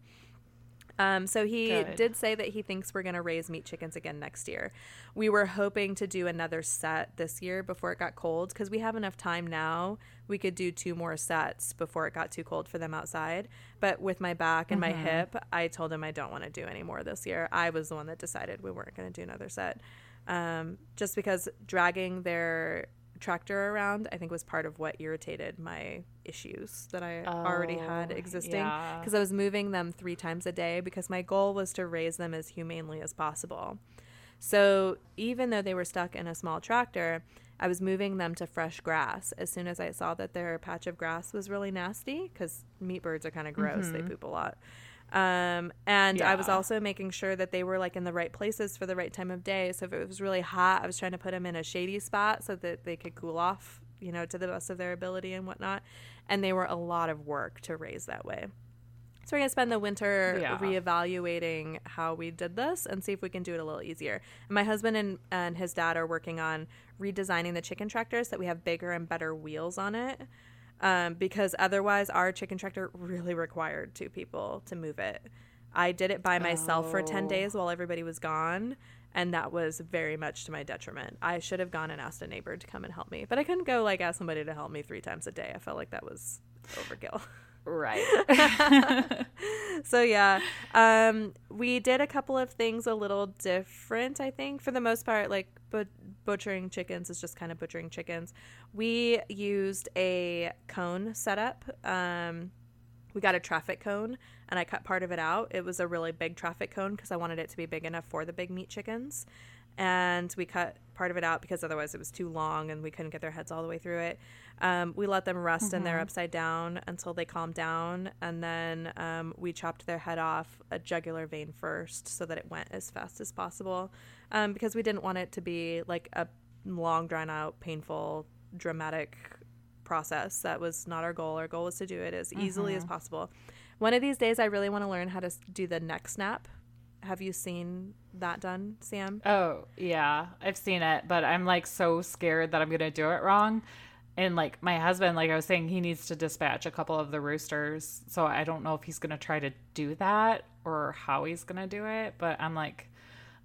Um, so he
Good.
did say that he thinks we're going to raise meat chickens again next year. We were hoping to do another set this year before it got cold because we have enough time now. We could do two more sets before it got too cold for them outside. But with my back and my hip, I told him I don't want to do any more this year. I was the one that decided we weren't going to do another set. Um, just because dragging their tractor around, I think was part of what irritated my issues that I already had
Oh,
existing
yeah.
because I was moving them three times a day because my goal was to raise them as humanely as possible. So even though they were stuck in a small tractor, I was moving them to fresh grass as soon as I saw that their patch of grass was really nasty because meat birds are kind of gross. They mm-hmm. poop a lot. Um, and I was also making sure that they were like in the right places for the right time of day. So if it was really hot, I was trying to put them in a shady spot so that they could cool off, you know, to the best of their ability and whatnot. And they were a lot of work to raise that way. So we're gonna spend the winter
Yeah.
reevaluating how we did this and see if we can do it a little easier. And my husband and, and his dad are working on redesigning the chicken tractor so that we have bigger and better wheels on it. Um, because otherwise, our chicken tractor really required two people to move it. I did it by myself for 10
Oh.
days while everybody was gone, and that was very much to my detriment. I should have gone and asked a neighbor to come and help me, but I couldn't go like ask somebody to help me three times a day. I felt like that was overkill.
right.
so yeah um we did a couple of things a little different i think for the most part like but butchering chickens is just kind of butchering chickens we used a cone setup um we got a traffic cone and I cut part of it out. It was a really big traffic cone because I wanted it to be big enough for the big meat chickens. And we cut part of it out because otherwise it was too long and we couldn't get their heads all the way through it. Um, we let them rest in there upside down until they calmed down. And then um, we chopped their head off a jugular vein first so that it went as fast as possible um, because we didn't want it to be like a long, drawn out, painful, dramatic process. That was not our goal. Our goal was to do it as easily as possible. One of these days, I really want to learn how to do the neck snap. Have you seen that done, Sam?
Oh, yeah. I've seen it, but I'm like so scared that I'm going to do it wrong. And like my husband, like I was saying, he needs to dispatch a couple of the roosters. So I don't know if he's going to try to do that or how he's going to do it. But I'm like,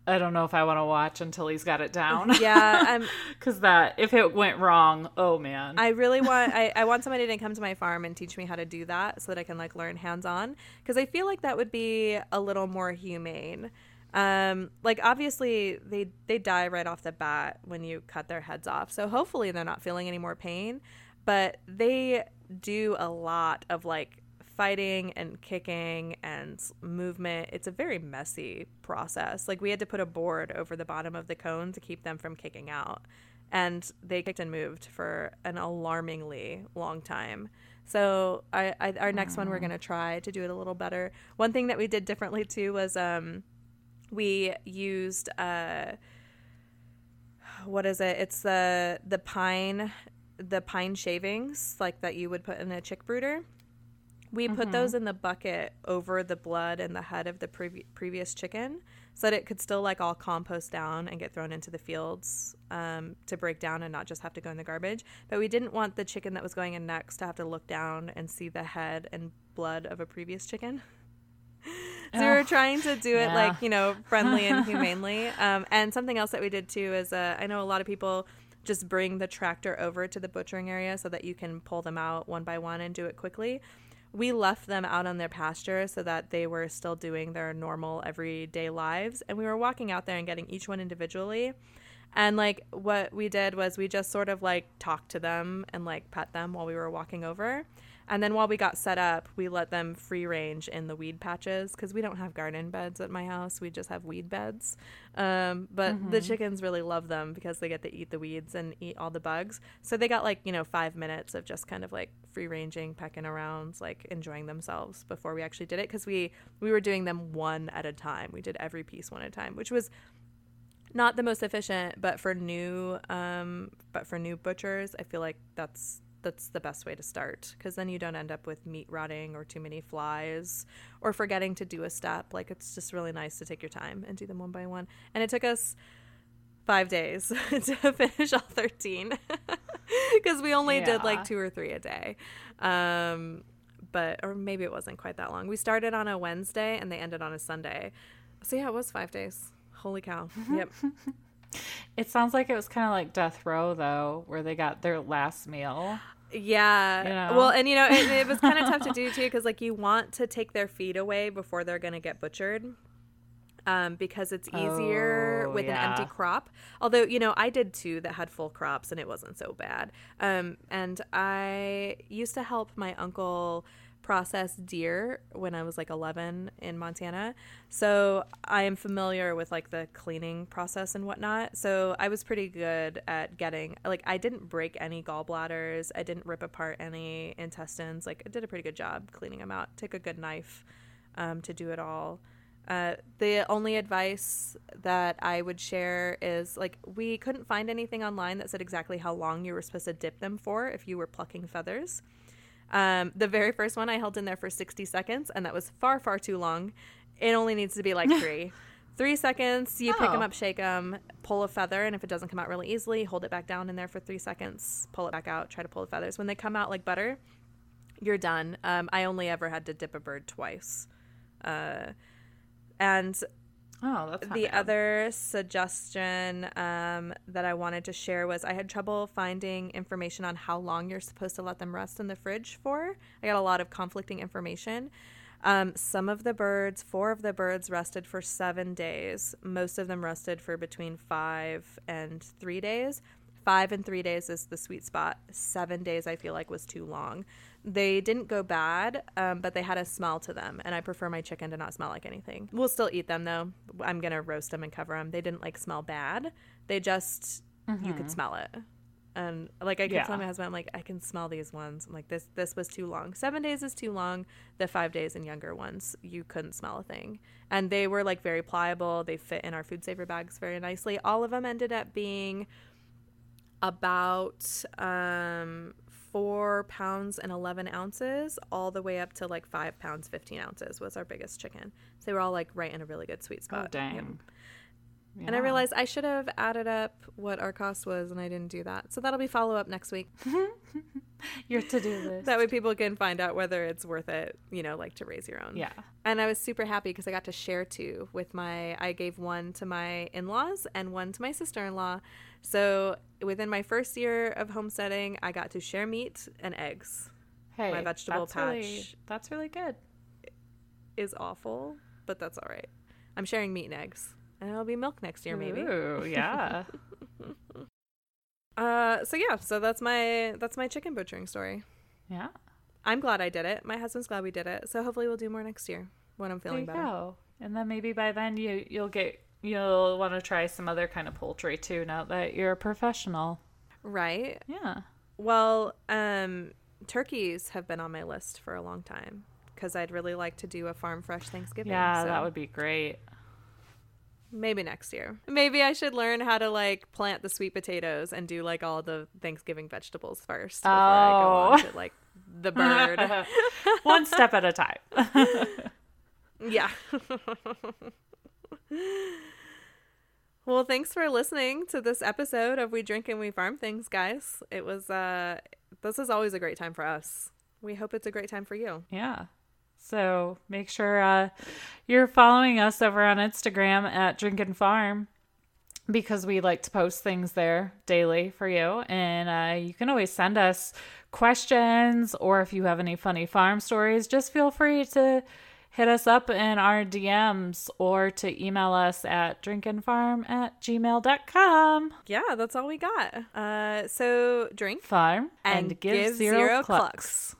I don't know if I want to watch until he's got it down.
Yeah,
Because that, if it went wrong, oh man.
I really want I, I want somebody to come to my farm and teach me how to do that so that I can like learn hands on because I feel like that would be a little more humane. Um, like obviously they they die right off the bat when you cut their heads off, so hopefully they're not feeling any more pain. But they do a lot of like fighting and kicking and movement. It's a very messy process. Like we had to put a board over the bottom of the cone to keep them from kicking out and they kicked and moved for an alarmingly long time. So I, I our next one we're gonna try to do it a little better. One thing that we did differently too was um, we used uh, what is it? It's the the pine the pine shavings like that you would put in a chick brooder. We put those in the bucket over the blood and the head of the previ- previous chicken so that it could still like all compost down and get thrown into the fields um, to break down and not just have to go in the garbage. But we didn't want the chicken that was going in next to have to look down and see the head and blood of a previous chicken. so we were trying to do it
yeah.
like, you know, friendly and humanely. Um, and something else that we did too is uh, I know a lot of people just bring the tractor over to the butchering area so that you can pull them out one by one and do it quickly we left them out on their pasture so that they were still doing their normal everyday lives. And we were walking out there and getting each one individually. And like what we did was we just sort of like talked to them and like pet them while we were walking over and then while we got set up we let them free range in the weed patches because we don't have garden beds at my house we just have weed beds. Um, but the chickens really love them because they get to eat the weeds and eat all the bugs. So they got like you know five minutes of just kind of like free ranging pecking around like enjoying themselves before we actually did it because we we were doing them one at a time. We did every piece one at a time which was not the most efficient but for new um but for new butchers i feel like that's that's the best way to start because then you don't end up with meat rotting or too many flies or forgetting to do a step. Like it's just really nice to take your time and do them one by one. And it took us five days to finish all 13 because we only did like two or three a day. Um but or maybe it wasn't quite that long. We started on a wednesday and they ended on a sunday. So yeah it was five days. Holy cow. Yep
it sounds like it was kind of like Death Row, though, where they got their last meal.
Yeah.
You know?
Well, and you know, it, it was kind of tough to do too because like you want to take their feet away before they're going to get butchered. Um, because it's easier
Oh,
with an empty crop. Although, you know, I did two that had full crops and it wasn't so bad. Um, and I used to help my uncle process deer when I was like 11 in Montana. So I am familiar with like the cleaning process and whatnot. So I was pretty good at getting, like, I didn't break any gallbladders, I didn't rip apart any intestines. Like, I did a pretty good job cleaning them out. Take a good knife um, to do it all. Uh, the only advice that I would share is like we couldn't find anything online that said exactly how long you were supposed to dip them for if you were plucking feathers. Um, the very first one I held in there for 60 seconds, and that was far, far too long. It only needs to be like three. three seconds, you pick them
Oh.
up, shake them, pull a feather, and if it doesn't come out really easily, hold it back down in there for three seconds, pull it back out, try to pull the feathers. When they come out like butter, you're done. Um, I only ever had to dip a bird twice. Uh, and
Oh, that's
the other suggestion um, that I wanted to share was I had trouble finding information on how long you're supposed to let them rest in the fridge for. I got a lot of conflicting information. Um, some of the birds, four of the birds rested for seven days. Most of them rested for between five and three days. Five and three days is the sweet spot. Seven days, I feel like, was too long. They didn't go bad, um, but they had a smell to them, and I prefer my chicken to not smell like anything. We'll still eat them though. I'm gonna roast them and cover them. They didn't like smell bad. They just you could smell it, and like I kept
Yeah.
telling my husband, I'm like, I can smell these ones. I'm like, this this was too long. Seven days is too long. The five days and younger ones, you couldn't smell a thing, and they were like very pliable. They fit in our food saver bags very nicely. All of them ended up being about um four pounds and 11 ounces all the way up to like five pounds 15 ounces was our biggest chicken so they were all like right in a really good sweet spot
Oh, dang.
Yep. and i realized i should have added up what our cost was and i didn't do that so that'll be follow up next week
Your to do list.
that way people can find out whether it's worth it you know like to raise your own
yeah.
and I was super happy because I got to share two with my. I gave one to my in laws and one to my sister in law. So within my first year of homesteading, I got to share meat and eggs.
Hey, my
vegetable
that's really-
patch.
that's really good.
Is awful, but that's all right. I'm sharing meat and eggs, and it'll be milk next year maybe.
Ooh, yeah.
Uh, so yeah, so that's my that's my chicken butchering story.
yeah.
I'm glad I did it. My husband's glad we did it. So hopefully we'll do more next year when I'm
There
feeling
you
better.
go. And then maybe by then you you'll get you'll want to try some other kind of poultry too. Now that you're a professional.
Right?
Yeah.
Well, um, turkeys have been on my list for a long time because I'd really like to do a farm fresh Thanksgiving.
Yeah,
so
that would be great.
maybe next year. Maybe I should learn how to like plant the sweet potatoes and do like all the Thanksgiving vegetables first before I go
Oh.
on to like the bird.
One step at a time.
yeah. well, thanks for listening to this episode of We Drink and We Farm Things, guys. It was uh this is always a great time for us. We hope it's a great time for you.
Yeah. So make sure uh, you're following us over on Instagram at Drink and Farm because we like to post things there daily for you. And uh, you can always send us questions or if you have any funny farm stories, just feel free to hit us up in our DMs or to email us at drinkandfarm at gmail.com.
Yeah, that's all we got. Uh, so drink
Farm
and, give, zero, clucks.
clucks.